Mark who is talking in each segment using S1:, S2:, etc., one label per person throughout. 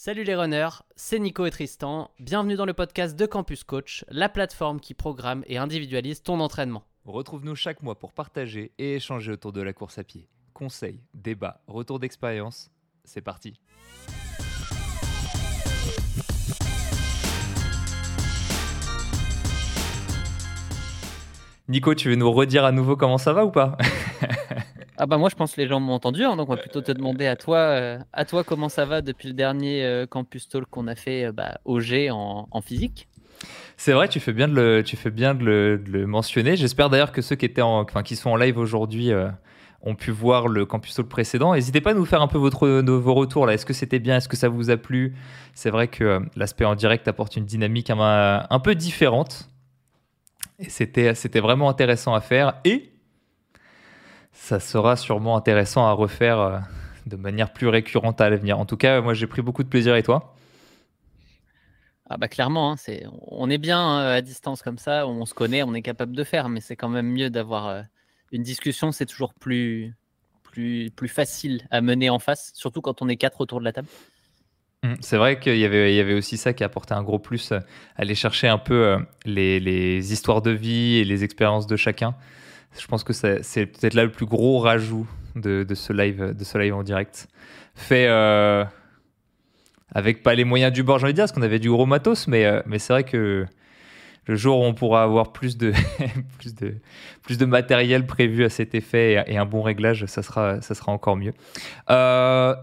S1: Salut les runners, c'est Nico et Tristan. Bienvenue dans le podcast de Campus Coach, la plateforme qui programme et individualise ton entraînement.
S2: Retrouve-nous chaque mois pour partager et échanger autour de la course à pied. Conseils, débats, retours d'expérience, c'est parti. Nico, tu veux nous redire à nouveau comment ça va ou pas?
S1: Ah bah moi je pense que les gens m'ont entendu, hein, donc on va plutôt te demander à toi, euh, à toi comment ça va depuis le dernier euh, Campus Talk qu'on a fait euh, bah, au G en, physique.
S2: C'est vrai, tu fais bien de le, tu fais bien de le, mentionner. J'espère d'ailleurs que ceux qui étaient en, enfin, qui sont en live aujourd'hui ont pu voir le Campus Talk précédent. N'hésitez pas à nous faire un peu votre, vos retours là. Est-ce que c'était bien? Est-ce que ça vous a plu? C'est vrai que l'aspect en direct apporte une dynamique un, un peu différente. Et c'était, c'était vraiment intéressant à faire. Et ça sera sûrement intéressant à refaire euh, de manière plus récurrente à l'avenir. En tout cas, moi j'ai pris beaucoup de plaisir et toi?
S1: Ah bah clairement, hein, on est bien hein, à distance comme ça, on se connaît, on est capable de faire, mais c'est quand même mieux d'avoir euh, une discussion, c'est toujours plus, plus, plus facile à mener en face, surtout quand on est quatre autour de la table.
S2: Mmh, c'est vrai qu'il y avait, il y avait aussi ça qui apportait un gros plus, euh, aller chercher un peu les, les histoires de vie et les expériences de chacun. Je pense que c'est peut-être là le plus gros rajout de, ce live, de ce live en direct. Fait euh, avec pas les moyens du bord, de dire, parce qu'on avait du gros matos, mais, euh, mais c'est vrai que le jour où on pourra avoir plus de, plus de, plus de matériel prévu à cet effet et, un bon réglage, ça sera, ça sera encore mieux. Euh,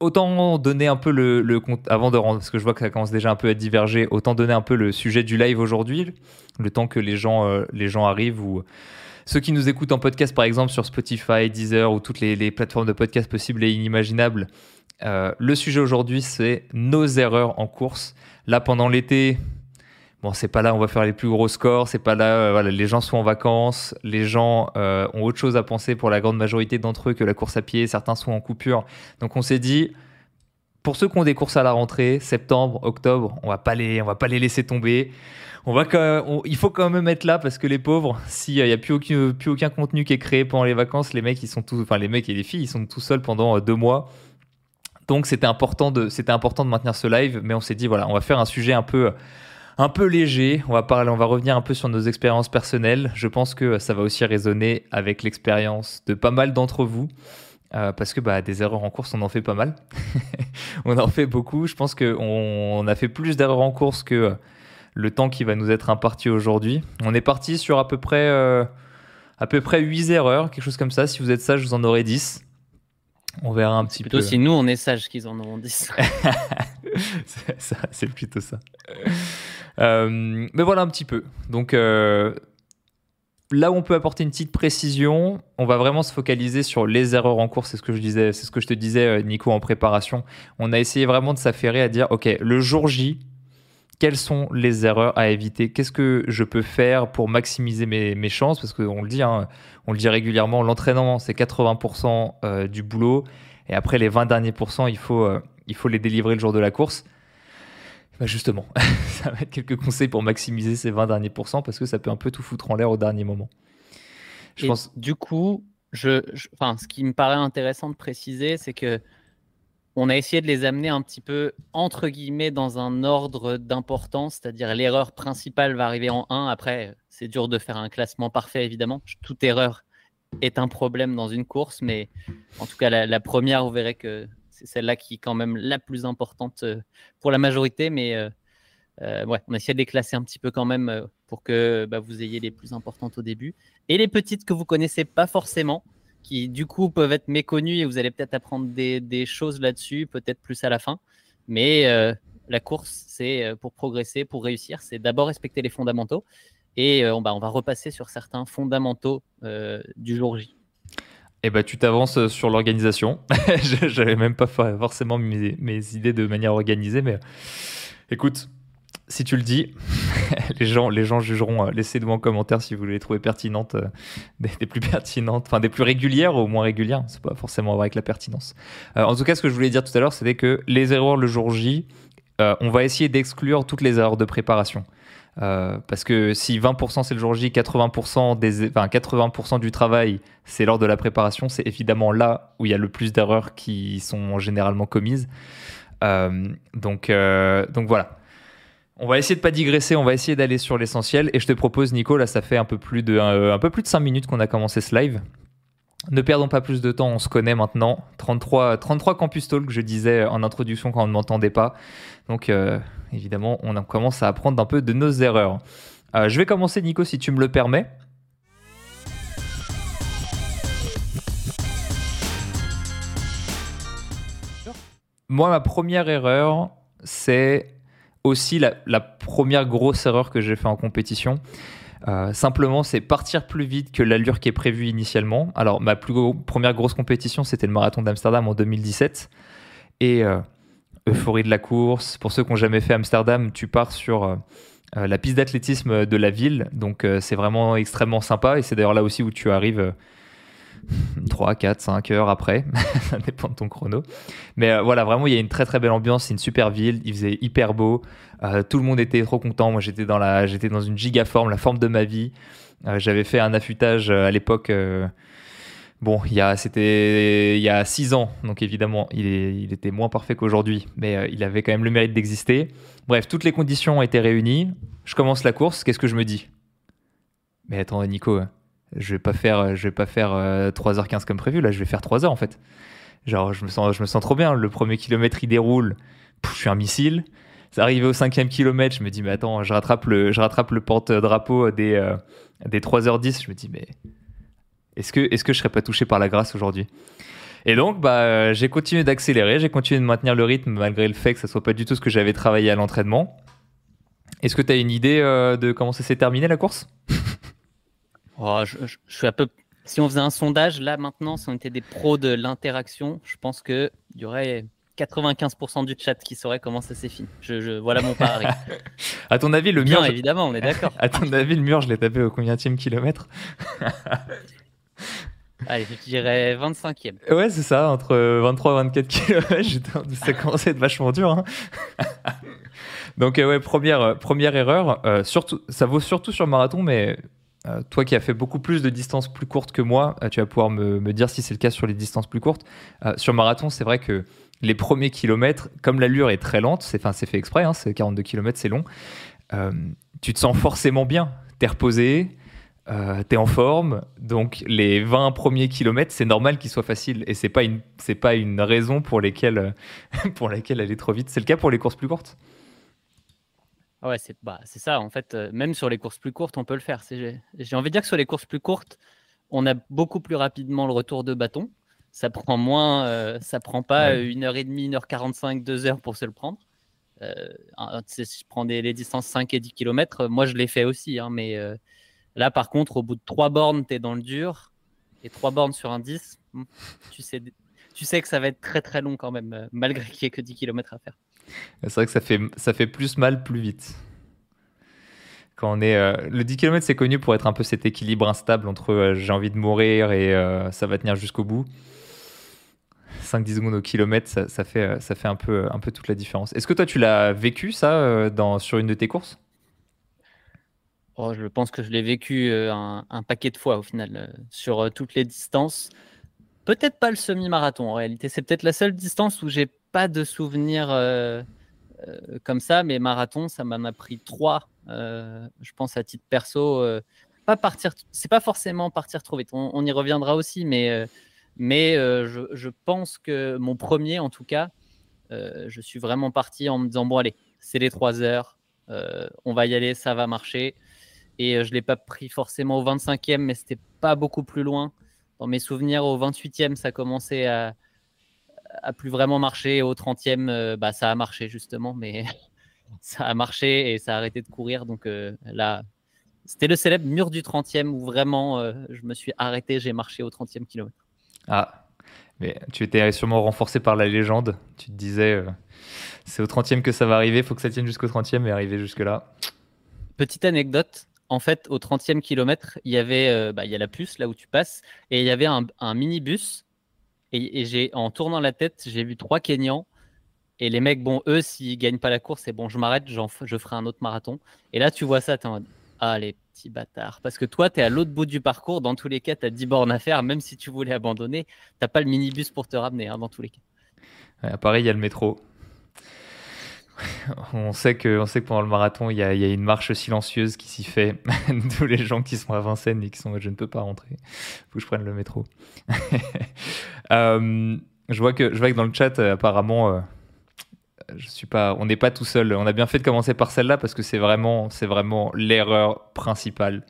S2: autant donner un peu le, avant de rendre, parce que je vois que ça commence déjà un peu à diverger, autant donner un peu le sujet du live aujourd'hui, le temps que les gens, les gens arrivent ou ceux qui nous écoutent en podcast, par exemple, sur Spotify, Deezer ou toutes les, plateformes de podcast possibles et inimaginables, euh, le sujet aujourd'hui, c'est nos erreurs en course. Là, pendant l'été, bon, c'est pas là on va faire les plus gros scores, c'est pas là, euh, les gens sont en vacances, les gens euh, ont autre chose à penser pour la grande majorité d'entre eux que la course à pied, certains sont en coupure. Donc on s'est dit, pour ceux qui ont des courses à la rentrée, septembre, octobre, on va pas les, on va pas les laisser tomber on va il faut quand même être là parce que les pauvres, s'il n'y a plus aucun, plus aucun contenu qui est créé pendant les vacances, les mecs, ils sont tous, enfin les mecs et les filles, ils sont tout seuls pendant euh, deux mois. Donc c'était important de, c'était important de maintenir ce live, mais on s'est dit voilà, on va faire un sujet un peu, un peu léger. On va parler, on va revenir un peu sur nos expériences personnelles. Je pense que ça va aussi résonner avec l'expérience de pas mal d'entre vous. Euh, parce que bah, des erreurs en course, on en fait pas mal. on en fait beaucoup. Je pense qu'on on a fait plus d'erreurs en course que le temps qui va nous être imparti aujourd'hui. On est parti sur à peu près, euh, à peu près 8 erreurs, quelque chose comme ça. Si vous êtes sage, vous en aurez 10. On verra un petit
S1: plutôt
S2: peu.
S1: si nous, on est sage qu'ils en auront 10.
S2: c'est plutôt ça. Euh, mais voilà un petit peu. Donc euh, là où on peut apporter une petite précision, on va vraiment se focaliser sur les erreurs en cours. C'est ce que je disais, c'est ce que je te disais, Nico, en préparation. On a essayé vraiment de s'affairer à dire, ok, le jour J, quelles sont les erreurs à éviter? Qu'est-ce que je peux faire pour maximiser mes, chances? Parce qu'on le dit, hein, on le dit régulièrement, l'entraînement c'est 80% euh, du boulot, et après les 20 derniers pourcents, il faut, euh, il faut les délivrer le jour de la course. Bah justement, ça va être quelques conseils pour maximiser ces 20 derniers pourcents parce que ça peut un peu tout foutre en l'air au dernier moment.
S1: Je pense... Du coup, je, enfin, ce qui me paraît intéressant de préciser, c'est que on a essayé de les amener un petit peu, entre guillemets, dans un ordre d'importance, c'est-à-dire l'erreur principale va arriver en 1. Après, c'est dur de faire un classement parfait, évidemment. Toute erreur est un problème dans une course, mais en tout cas, la, première, vous verrez que c'est celle-là qui est quand même la plus importante euh, pour la majorité, mais euh, euh, ouais, on a essayé de les classer un petit peu quand même pour que bah, vous ayez les plus importantes au début. Et les petites que vous connaissez pas forcément, qui du coup peuvent être méconnus et vous allez peut-être apprendre des, choses là-dessus, peut-être plus à la fin. Mais la course, c'est pour progresser, pour réussir, c'est d'abord respecter les fondamentaux. Et va, on va repasser sur certains fondamentaux du jour J.
S2: Eh ben, tu t'avances sur l'organisation. J'avais même pas forcément mes, idées de manière organisée, mais écoute, si tu le dis, les, gens, les gens jugeront. Euh, laissez-nous en commentaire si vous les trouvez pertinentes, euh, des, plus pertinentes, enfin des plus régulières ou moins régulières. C'est pas forcément vrai avec la pertinence. Euh, en tout cas, ce que je voulais dire tout à l'heure, c'était que les erreurs le jour J, on va essayer d'exclure toutes les erreurs de préparation. Parce que si 20% c'est le jour J, 80%, des, enfin 80 du travail c'est lors de la préparation, c'est évidemment là où il y a le plus d'erreurs qui sont généralement commises. donc, donc voilà. On va essayer de pas digresser, on va essayer d'aller sur l'essentiel. Et je te propose, Nico, là, ça fait un peu plus de, un, peu plus de 5 minutes qu'on a commencé ce live. Ne perdons pas plus de temps, on se connaît maintenant. 33, 33 Campus Talk, je disais en introduction quand on ne m'entendait pas. Donc, évidemment, on commence à apprendre un peu de nos erreurs. je vais commencer, Nico, si tu me le permets. Moi, ma première erreur, c'est aussi la, première grosse erreur que j'ai fait en compétition. Euh, simplement, c'est partir plus vite que l'allure qui est prévue initialement. Alors, ma plus première grosse compétition, c'était le marathon d'Amsterdam en 2017. Et euh, euphorie de la course. Pour ceux qui n'ont jamais fait Amsterdam, tu pars sur euh, la piste d'athlétisme de la ville. Donc, c'est vraiment extrêmement sympa. Et c'est d'ailleurs là aussi où tu arrives 3, 4, 5 heures après, ça dépend de ton chrono. Mais euh, voilà, vraiment, il y a une très très belle ambiance, c'est une super ville, il faisait hyper beau, euh, tout le monde était trop content, moi j'étais dans, la, j'étais dans une giga forme, la forme de ma vie. Euh, j'avais fait un affûtage à l'époque, bon, c'était il y a 6 ans, donc évidemment, il, était moins parfait qu'aujourd'hui, mais il avait quand même le mérite d'exister. Bref, toutes les conditions ont été réunies, je commence la course, qu'est-ce que je me dis? Mais attends, Nico, je vais pas vais pas faire 3h15 euh, comme prévu. Là, je vais faire 3h en fait. Genre, je me sens, je me sens trop bien. Le premier kilomètre, il déroule. je suis un missile. C'est arrivé au cinquième kilomètre. Je me dis, mais attends, je rattrape le, porte-drapeau des, euh, des 3h10. Je me dis, mais est-ce que, est-ce que je serais pas touché par la grâce aujourd'hui? Et donc, bah, j'ai continué d'accélérer. J'ai continué de maintenir le rythme malgré le fait que ça soit pas du tout ce que j'avais travaillé à l'entraînement. Est-ce que tu as une idée euh, de comment ça s'est terminé la course?
S1: Oh, je, suis un peu. Si on faisait un sondage, là maintenant, si on était des pros de l'interaction, je pense qu'il y aurait 95% du chat qui saurait comment ça s'est fini. Je, voilà mon pari.
S2: à ton avis, le mur.
S1: évidemment, on est d'accord.
S2: à ton avis, le mur, je l'ai tapé au combien de kilomètre
S1: Allez, je dirais 25e.
S2: Ouais, c'est ça, entre 23 et 24 km. ça commençait à être vachement dur. Hein. Donc, euh, ouais, première, euh, première erreur. Euh, surtout, ça vaut surtout sur marathon, mais toi qui as fait beaucoup plus de distances plus courtes que moi, tu vas pouvoir me, dire si c'est le cas sur les distances plus courtes. Sur marathon, c'est vrai que les premiers kilomètres, comme l'allure est très lente, c'est fait exprès, hein, c'est 42 km, c'est long, tu te sens forcément bien. Tu es reposé, tu es en forme, donc les 20 premiers kilomètres, c'est normal qu'ils soient faciles et c'est pas une pas une raison pour lesquelles pour laquelle aller trop vite. C'est le cas pour les courses plus courtes.
S1: Ah ouais, c'est bah, c'est ça. En fait, euh, même sur les courses plus courtes, on peut le faire. J'ai envie de dire que sur les courses plus courtes, on a beaucoup plus rapidement le retour de bâton. Ça prend moins, euh, ça prend pas une heure et demie, une heure 45, deux heures pour se le prendre. Euh, si je prends des, les distances 5 et 10 km, moi je l'ai fait aussi. Hein, mais là, par contre, au bout de trois bornes, tu es dans le dur. Et trois bornes sur un 10, hmm, tu sais, que ça va être très très long quand même, malgré qu'il n'y ait que 10 km à faire.
S2: C'est vrai que ça fait, ça fait plus mal plus vite. Quand on est, euh, le 10 km, c'est connu pour être un peu cet équilibre instable entre euh, j'ai envie de mourir et euh, ça va tenir jusqu'au bout. 5-10 secondes au kilomètre, ça, fait, ça fait un, peu, un peu toute la différence. Est-ce que toi, tu l'as vécu, ça, dans, sur une de tes courses?
S1: Oh, Je pense que je l'ai vécu un, un, paquet de fois, au final, sur toutes les distances. Peut-être pas le semi-marathon, en réalité. C'est peut-être la seule distance où j'ai pas de souvenirs euh, euh, comme ça, mais marathon, ça m'en a pris trois. Euh, je pense à titre perso, pas partir, c'est pas forcément partir trop vite. On, y reviendra aussi, mais mais je, pense que mon premier, en tout cas, je suis vraiment parti en me disant bon allez, c'est les trois heures, on va y aller, ça va marcher. Et je l'ai pas pris forcément au 25e, mais c'était pas beaucoup plus loin. Dans mes souvenirs, au 28e, ça commençait à, plus vraiment marché. Au 30e, euh, bah, ça a marché justement, mais ça a marché et ça a arrêté de courir. Donc euh, là, c'était le célèbre mur du 30e où vraiment euh, je me suis arrêté, j'ai marché au 30e kilomètre.
S2: Ah, mais tu étais sûrement renforcé par la légende. Tu te disais, c'est au 30e que ça va arriver, il faut que ça tienne jusqu'au 30e et arriver jusque-là.
S1: Petite anecdote, en fait, au 30e kilomètre, il y avait bah, il y a la puce là où tu passes et il y avait un, minibus et, j'ai, en tournant la tête, j'ai vu trois Kenyans. Et les mecs, bon, eux, s'ils gagnent pas la course, c'est bon, je m'arrête, je ferai un autre marathon. Et là, tu vois ça, tu es en mode, ah, les petits bâtards. Parce que toi, tu es à l'autre bout du parcours. Dans tous les cas, tu as 10 bornes à faire. Même si tu voulais abandonner, tu pas le minibus pour te ramener, hein, dans tous les cas.
S2: à Paris, il y a le métro. on sait que, pendant le marathon, il y a, une marche silencieuse qui s'y fait. Tous les gens qui sont à Vincennes et qui sont je ne peux pas rentrer, faut que je prenne le métro. Euh, je vois que, je vois que dans le chat, apparemment, je suis pas, on n'est pas tout seul. On a bien fait de commencer par celle-là parce que c'est vraiment, c'est vraiment l'erreur principale.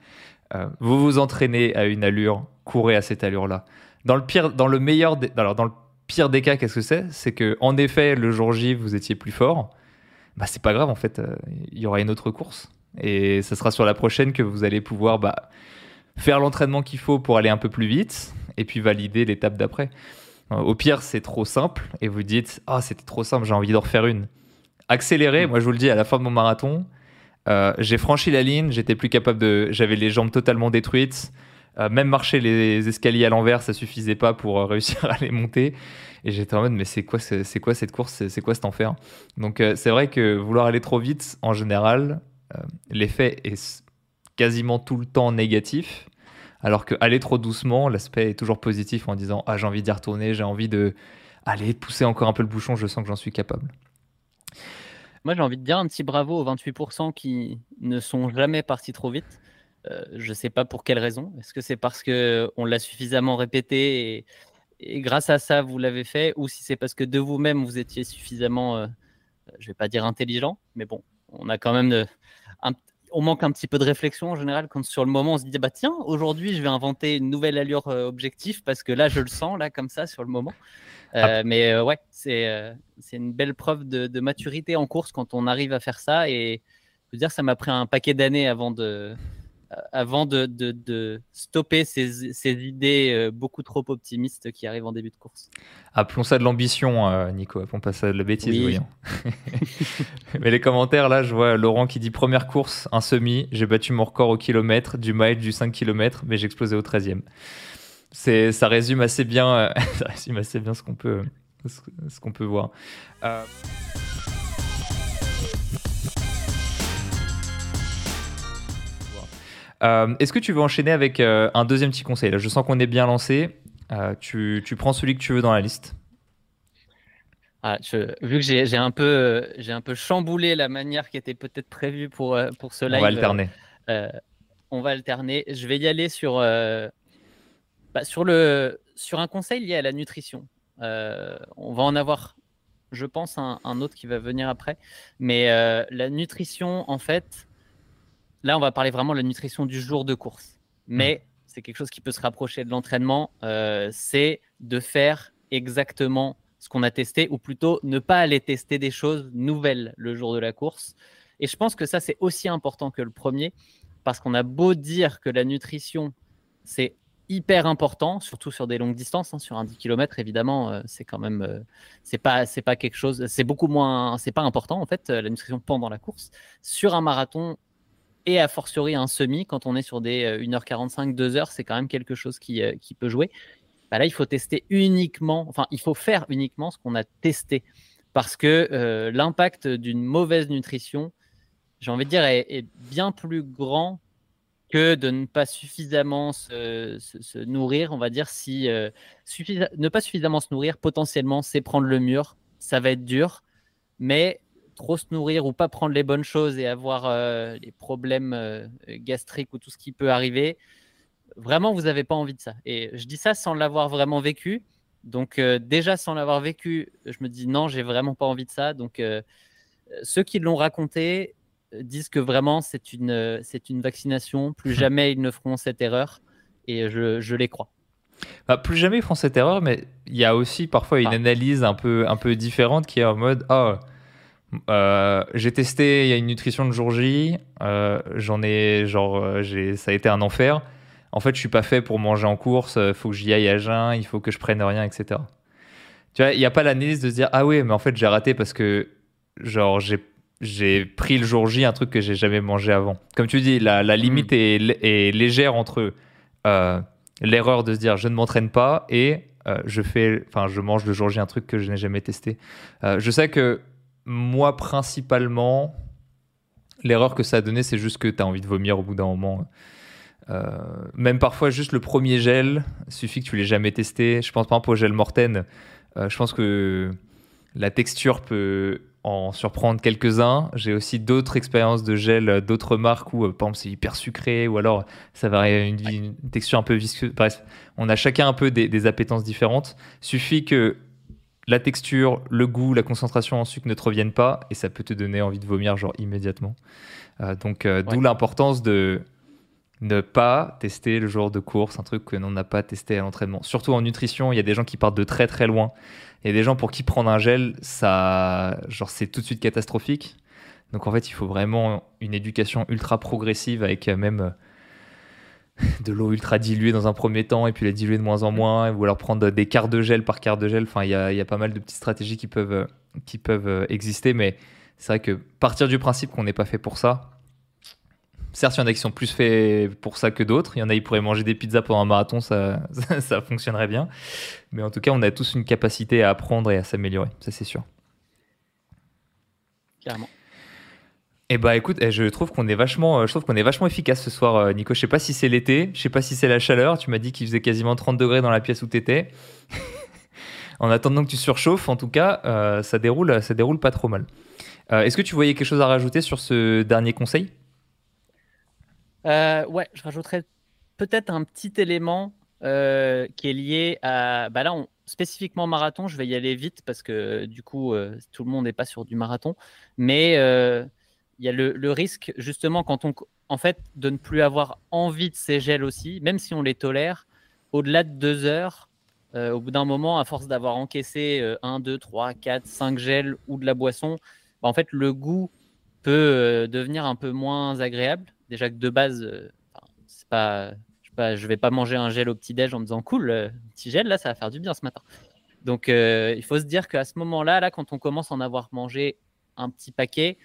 S2: vous vous entraînez à une allure, courez à cette allure-là. Dans le pire, dans le meilleur, alors dans le pire des cas, qu'est-ce que c'est? C'est que en effet, le jour J, vous étiez plus fort. Bah, c'est pas grave, en fait, euh, il y aura une autre course. Et ce sera sur la prochaine que vous allez pouvoir bah, faire l'entraînement qu'il faut pour aller un peu plus vite et puis valider l'étape d'après. Euh, au pire, c'est trop simple et vous dites Ah, c'était trop simple, j'ai envie d'en refaire une. Accélérez, moi je vous le dis, à la fin de mon marathon, euh, j'ai franchi la ligne, j'étais plus capable de. J'avais les jambes totalement détruites. Euh, même marcher les escaliers à l'envers, ça suffisait pas pour réussir à les monter. Et j'étais en mode, mais c'est quoi, cette course? C'est quoi cet enfer? Donc, euh, c'est vrai que vouloir aller trop vite, en général, l'effet est quasiment tout le temps négatif. Alors que aller trop doucement, l'aspect est toujours positif en disant, ah, j'ai envie d'y retourner, j'ai envie de aller pousser encore un peu le bouchon, je sens que j'en suis capable.
S1: Moi, j'ai envie de dire un petit bravo aux 28% qui ne sont jamais partis trop vite. Euh, je ne sais pas pour quelle raison. Est-ce que c'est parce qu'on l'a suffisamment répété grâce à ça, vous l'avez fait Ou si c'est parce que de vous-même, vous étiez suffisamment, euh, je ne vais pas dire intelligent, mais bon, on a quand même on manque un petit peu de réflexion en général quand sur le moment on se dit bah tiens aujourd'hui je vais inventer une nouvelle allure euh, objectif parce que là je le sens là comme ça sur le moment. Mais ouais c'est c'est une belle preuve de, de, maturité en course quand on arrive à faire ça et je veux dire ça m'a pris un paquet d'années avant de avant de, stopper ces, idées euh, beaucoup trop optimistes qui arrivent en début de course.
S2: Appelons ça de l'ambition, euh, Nico. Appelons pas ça de la bêtise, voyons. Mais les commentaires, là, je vois Laurent qui dit première course, un semi. J'ai battu mon record au kilomètre, du mile, du 5 km, mais j'ai explosé au 13e. C'est, ça résume assez bien, euh, ça résume assez bien ce qu'on peut, ce, qu'on peut voir. Euh, est-ce que tu veux enchaîner avec euh, un deuxième petit conseil? Là, je sens qu'on est bien lancé. Euh, tu, prends celui que tu veux dans la liste.
S1: Ah, vu que j'ai un, peu, un peu chamboulé la manière qui était peut-être prévue pour, pour ce live.
S2: On va alterner.
S1: on va alterner. Je vais y aller sur, bah, sur, le, sur un conseil lié à la nutrition. on va en avoir, je pense, un, un, autre qui va venir après. Mais la nutrition, en fait, Là, on va parler vraiment de la nutrition du jour de course. Mais c'est quelque chose qui peut se rapprocher de l'entraînement. Euh, c'est de faire exactement ce qu'on a testé, ou plutôt ne pas aller tester des choses nouvelles le jour de la course. Et je pense que ça, c'est aussi important que le premier, parce qu'on a beau dire que la nutrition, c'est hyper important, surtout sur des longues distances. Hein, sur un 10 km, évidemment, euh, c'est quand même, euh, c'est pas, c'est pas quelque chose, c'est beaucoup moins, c'est pas important en fait, la nutrition pendant la course. Sur un marathon, et a fortiori un semi, quand on est sur des 1h45, euh, 2h, c'est quand même quelque chose qui, euh, qui peut jouer. Bah là, il faut tester uniquement, enfin, il faut faire uniquement ce qu'on a testé. Parce que euh, l'impact d'une mauvaise nutrition, j'ai envie de dire, est, bien plus grand que de ne pas suffisamment se, nourrir, on va dire, si ne pas suffisamment se nourrir, potentiellement, c'est prendre le mur, ça va être dur, mais trop se nourrir ou pas prendre les bonnes choses et avoir euh, les problèmes euh, gastriques ou tout ce qui peut arriver, vraiment, vous n'avez pas envie de ça. Et je dis ça sans l'avoir vraiment vécu. Donc euh, déjà, sans l'avoir vécu, je me dis non, j'ai vraiment pas envie de ça. Donc ceux qui l'ont raconté disent que vraiment c'est une, c'est une vaccination. Plus jamais ils ne feront cette erreur. Et je, je les crois.
S2: Bah, plus jamais ils feront cette erreur, mais il y a aussi parfois une ah. analyse un peu, un peu différente qui est en mode oh, euh, j'ai testé, il y a une nutrition de jour J. Euh, j'en ai, genre, euh, j'ai, ça a été un enfer. En fait, je suis pas fait pour manger en course. Il faut que j'y aille à jeun. Il faut que je prenne rien, etc. Tu vois, il n'y a pas l'analyse de se dire ah oui, mais en fait j'ai raté parce que genre j'ai j'ai pris le jour J un truc que j'ai jamais mangé avant. Comme tu dis, la, la limite mm. est, est, légère entre l'erreur de se dire je ne m'entraîne pas et je fais, enfin je mange le jour J un truc que je n'ai jamais testé. je sais que moi, principalement, l'erreur que ça a donné, c'est juste que tu as envie de vomir au bout d'un moment. Euh, même parfois, juste le premier gel, suffit que tu l'aies jamais testé. Je pense par exemple au gel Morten. Euh, je pense que la texture peut en surprendre quelques-uns. J'ai aussi d'autres expériences de gel d'autres marques où, par exemple, c'est hyper sucré ou alors ça va une, une, texture un peu visqueuse. On a chacun un peu des, des appétences différentes. Suffit que la texture, le goût, la concentration en sucre ne te reviennent pas et ça peut te donner envie de vomir genre immédiatement. Euh, donc euh, d'où l'importance de ne pas tester le jour de course, un truc que l'on n'a pas testé à l'entraînement. Surtout en nutrition, il y a des gens qui partent de très très loin. Il y a des gens pour qui prendre un gel, ça, genre c'est tout de suite catastrophique. Donc en fait, il faut vraiment une éducation ultra progressive avec euh, même de l'eau ultra diluée dans un premier temps et puis la diluer de moins en moins, ou alors prendre des quarts de gel par quart de gel. Enfin, il y a, y a, pas mal de petites stratégies qui peuvent, qui peuvent exister, mais c'est vrai que partir du principe qu'on n'est pas fait pour ça, certes, il y en a qui sont plus faits pour ça que d'autres. Il y en a qui pourraient manger des pizzas pendant un marathon, ça, ça, fonctionnerait bien. Mais en tout cas, on a tous une capacité à apprendre et à s'améliorer, ça c'est sûr. Eh bah écoute, eh, je trouve qu'on est vachement, je trouve qu'on est vachement efficace ce soir, euh, Nico. Je sais pas si c'est l'été, je sais pas si c'est la chaleur. Tu m'as dit qu'il faisait quasiment 30 degrés dans la pièce où tu étais. en attendant que tu surchauffes, en tout cas, euh, ça déroule, ça déroule pas trop mal. Euh, est-ce que tu voyais quelque chose à rajouter sur ce dernier conseil?
S1: Ouais, je rajouterais peut-être un petit élément qui est lié à. Bah là, spécifiquement marathon, je vais y aller vite parce que du coup, tout le monde n'est pas sur du marathon, mais y a le, risque, justement, quand on, en fait, de ne plus avoir envie de ces gels aussi, même si on les tolère, au-delà de deux heures, euh, au bout d'un moment, à force d'avoir encaissé 1, 2, 3, 4, 5 gels ou de la boisson, bah, en fait, le goût peut euh, devenir un peu moins agréable. Déjà que de base, euh, c'est pas, je ne je vais pas manger un gel au petit-déj en me disant cool, petit gel, là, ça va faire du bien ce matin. Donc, il faut se dire qu'à ce moment-là, là, quand on commence à en avoir mangé un petit paquet,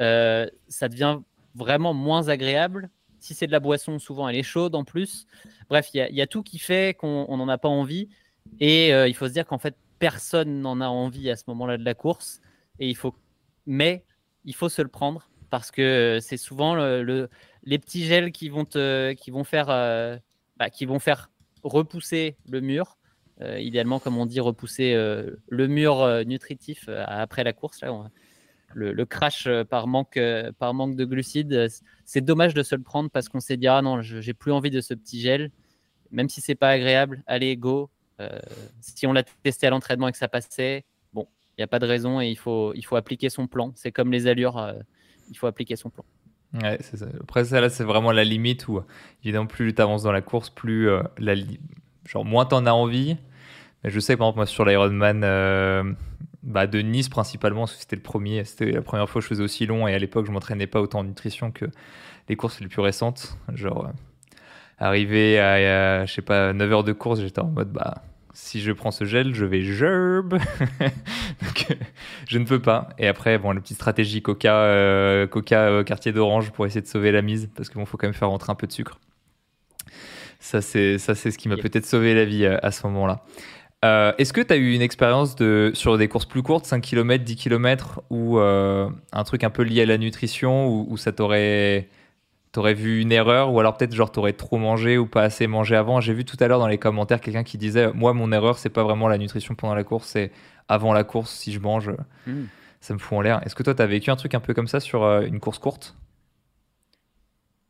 S1: euh, ça devient vraiment moins agréable. Si c'est de la boisson, souvent elle est chaude en plus. Bref, il y, a tout qui fait qu'on n'en a pas envie. Et euh, il faut se dire qu'en fait, personne n'en a envie à ce moment-là de la course. Et il faut, mais il faut se le prendre parce que c'est souvent le, les petits gels euh, bah, qui vont faire repousser le mur. idéalement, comme on dit, repousser le mur nutritif après la course. Le, crash euh, par manque, euh, par manque de glucides. Euh, c'est dommage de se le prendre parce qu'on s'est dit ah non, j'ai plus envie de ce petit gel, même si c'est pas agréable. Allez, go. si on l'a testé à l'entraînement et que ça passait, bon, il n'y a pas de raison et il faut, il faut appliquer son plan. C'est comme les allures, il faut appliquer son plan.
S2: Ouais. Après, ça, là, c'est vraiment la limite où, évidemment, plus tu avances dans la course, plus la genre, moins tu en as envie. Mais je sais que, par exemple, moi, sur l'Ironman, bah, de Nice principalement, parce que c'était le premier, c'était la première fois que je faisais aussi long et à l'époque je m'entraînais pas autant en nutrition que les courses les plus récentes. Genre, euh, arrivé à, je sais pas, 9 heures de course, j'étais en mode, bah, si je prends ce gel, je vais gerbe. Donc, euh, je ne peux pas. Et après, bon, la petite stratégie Coca, euh, Coca quartier d'orange pour essayer de sauver la mise, parce qu'il bon, faut quand même faire rentrer un peu de sucre. Ça, c'est ce qui m'a peut-être sauvé la vie à ce moment-là. Euh, est-ce que tu as eu une expérience de, sur des courses plus courtes, 5 km, 10 km, ou euh, un truc un peu lié à la nutrition, où, ça t'aurait t'aurais vu une erreur, ou alors peut-être genre t'aurais trop mangé ou pas assez mangé avant? J'ai vu tout à l'heure dans les commentaires quelqu'un qui disait moi mon erreur c'est pas vraiment la nutrition pendant la course, c'est avant la course si je mange, hmm. ça me fout en l'air. Est-ce que toi tu as vécu un truc un peu comme ça sur euh, une course courte?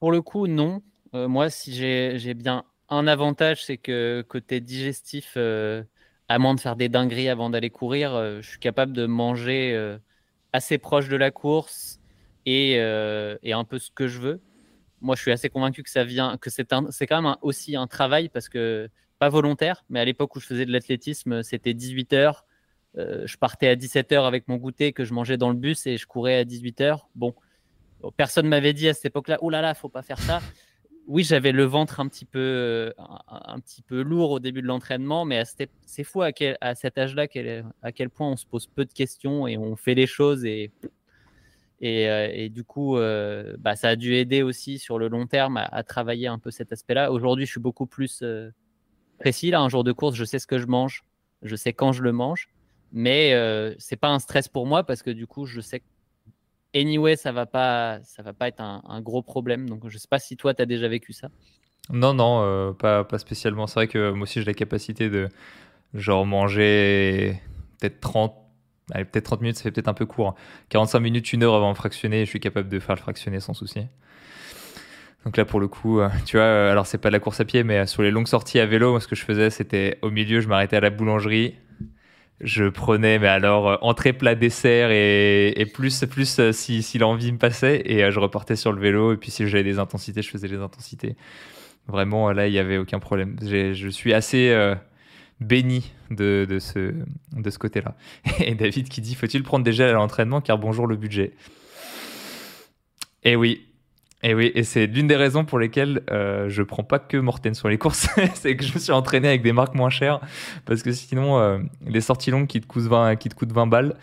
S1: Pour le coup non. moi si j'ai bien un avantage c'est que côté digestif à moins de faire des dingueries avant d'aller courir, euh, je suis capable de manger euh, assez proche de la course euh, et, un peu ce que je veux. Moi, je suis assez convaincu que ça vient, que c'est quand même aussi un travail parce que pas volontaire, mais à l'époque où je faisais de l'athlétisme, c'était 18 heures. je partais à 17 heures avec mon goûter que je mangeais dans le bus et je courais à 18 heures. Bon, personne m'avait dit à cette époque-là, oh là là, faut pas faire ça oui, j'avais le ventre un petit peu, euh, un, petit peu lourd au début de l'entraînement, mais c'est fou à, à cet âge-là à quel point on se pose peu de questions et on fait les choses et, et, euh, du coup, euh, bah, ça a dû aider aussi sur le long terme à, travailler un peu cet aspect-là. Aujourd'hui, je suis beaucoup plus précis. Là, un jour de course, je sais ce que je mange, je sais quand je le mange, mais c'est pas un stress pour moi parce que du coup, je sais anyway, ça va pas, ça va pas être un, gros problème. Donc, je sais pas si toi, tu as déjà vécu ça.
S2: Non, non, euh, pas, spécialement. C'est vrai que moi aussi, j'ai la capacité de genre manger peut-être 30, allez, peut-être 30 minutes, ça fait peut-être un peu court. 45 minutes, une heure avant de fractionner, je suis capable de faire le fractionner sans souci. Donc là, pour le coup, euh, tu vois, euh, alors c'est pas de la course à pied, mais sur les longues sorties à vélo, ce que je faisais, c'était au milieu, je m'arrêtais à la boulangerie. Je prenais, mais alors, entrée, plat, dessert et, plus, plus si, si l'envie me passait. Et je repartais sur le vélo. Et puis si j'avais des intensités, je faisais les intensités. Vraiment, là, il n'y avait aucun problème. Je suis assez béni de, ce, de ce côté-là. Et David qui dit Faut-il prendre des gels à l'entraînement car bonjour le budget? Eh oui, et oui, et c'est l'une des raisons pour lesquelles euh, je prends pas que Morten sur les courses, c'est que je me suis entraîné avec des marques moins chères, parce que sinon, euh, les sorties longues qui te coûtent 20, qui te coûtent 20 balles,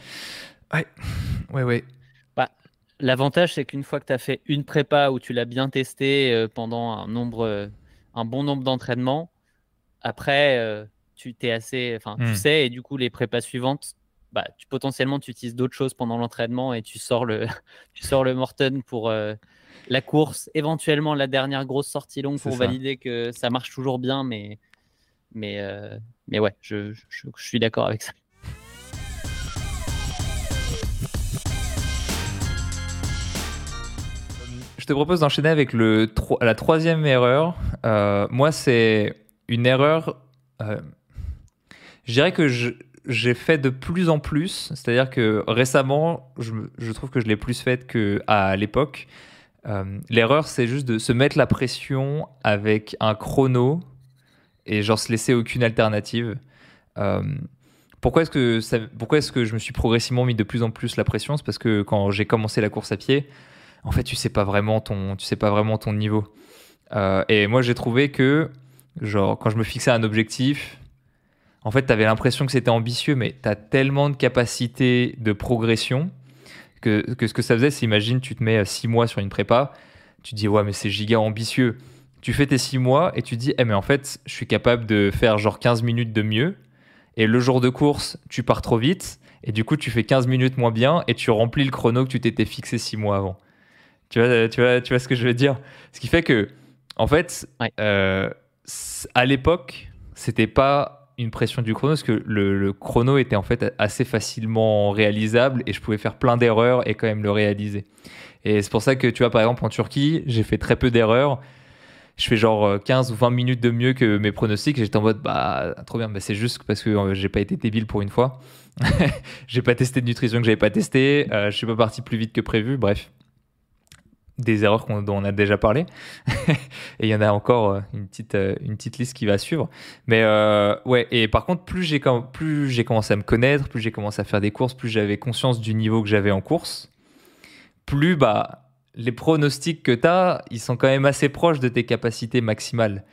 S2: ouais, ouais, ouais.
S1: Bah, L'avantage, c'est qu'une fois que tu as fait une prépa où tu l'as bien testé euh, pendant un, nombre, un bon nombre d'entraînements, après, tu t'es assez, enfin, tu hmm. sais, et du coup, les prépas suivantes, bah, tu, potentiellement, tu utilises d'autres choses pendant l'entraînement et tu sors le, tu sors le Morten pour la course, éventuellement la dernière grosse sortie longue pour valider que ça marche toujours bien, mais, mais, euh, mais ouais, je, suis d'accord avec ça.
S2: Je te propose d'enchaîner avec le, la troisième erreur. Euh, moi, c'est une erreur. Euh, je dirais que j'ai fait de plus en plus. C'est-à-dire que récemment, je, trouve que je l'ai plus faite qu'à l'époque. Euh, l'erreur, c'est juste de se mettre la pression avec un chrono et genre se laisser aucune alternative. Euh, pourquoi est-ce que pourquoi est-ce que je me suis progressivement mis de plus en plus la pression? C'est parce que quand j'ai commencé la course à pied, en fait, tu sais pas vraiment ton, tu sais pas vraiment ton niveau. Euh, et moi, j'ai trouvé que genre quand je me fixais un objectif, en fait, tu avais l'impression que c'était ambitieux, mais tu as tellement de capacité de progression que, ce que ça faisait, c'est imagine, tu te mets 6 mois sur une prépa, tu te dis, ouais, mais c'est giga ambitieux. Tu fais tes 6 mois et tu te dis, eh, mais en fait, je suis capable de faire genre 15 minutes de mieux. Et le jour de course, tu pars trop vite. Et du coup, tu fais 15 minutes moins bien et tu remplis le chrono que tu t'étais fixé 6 mois avant. Tu vois, tu, vois, tu vois ce que je veux dire? Ce qui fait que, en fait, euh, à l'époque, c'était pas une pression du chrono parce que le, chrono était en fait assez facilement réalisable et je pouvais faire plein d'erreurs et quand même le réaliser. Et c'est pour ça que tu vois, par exemple, en Turquie, j'ai fait très peu d'erreurs. Je fais genre 15 euh, ou 20 minutes de mieux que mes pronostics. J'étais en mode, bah, trop bien. Bah, c'est juste parce que euh, j'ai pas été débile pour une fois. j'ai pas testé de nutrition que j'avais pas testé. Euh, je suis pas parti plus vite que prévu. Bref des erreurs dont on a déjà parlé. et il y en a encore euh, une petite, euh, une petite liste qui va suivre. Mais euh, ouais, et par contre, plus j'ai, plus j'ai commencé à me connaître, plus j'ai commencé à faire des courses, plus j'avais conscience du niveau que j'avais en course, plus bah, les pronostics que tu as, ils sont quand même assez proches de tes capacités maximales.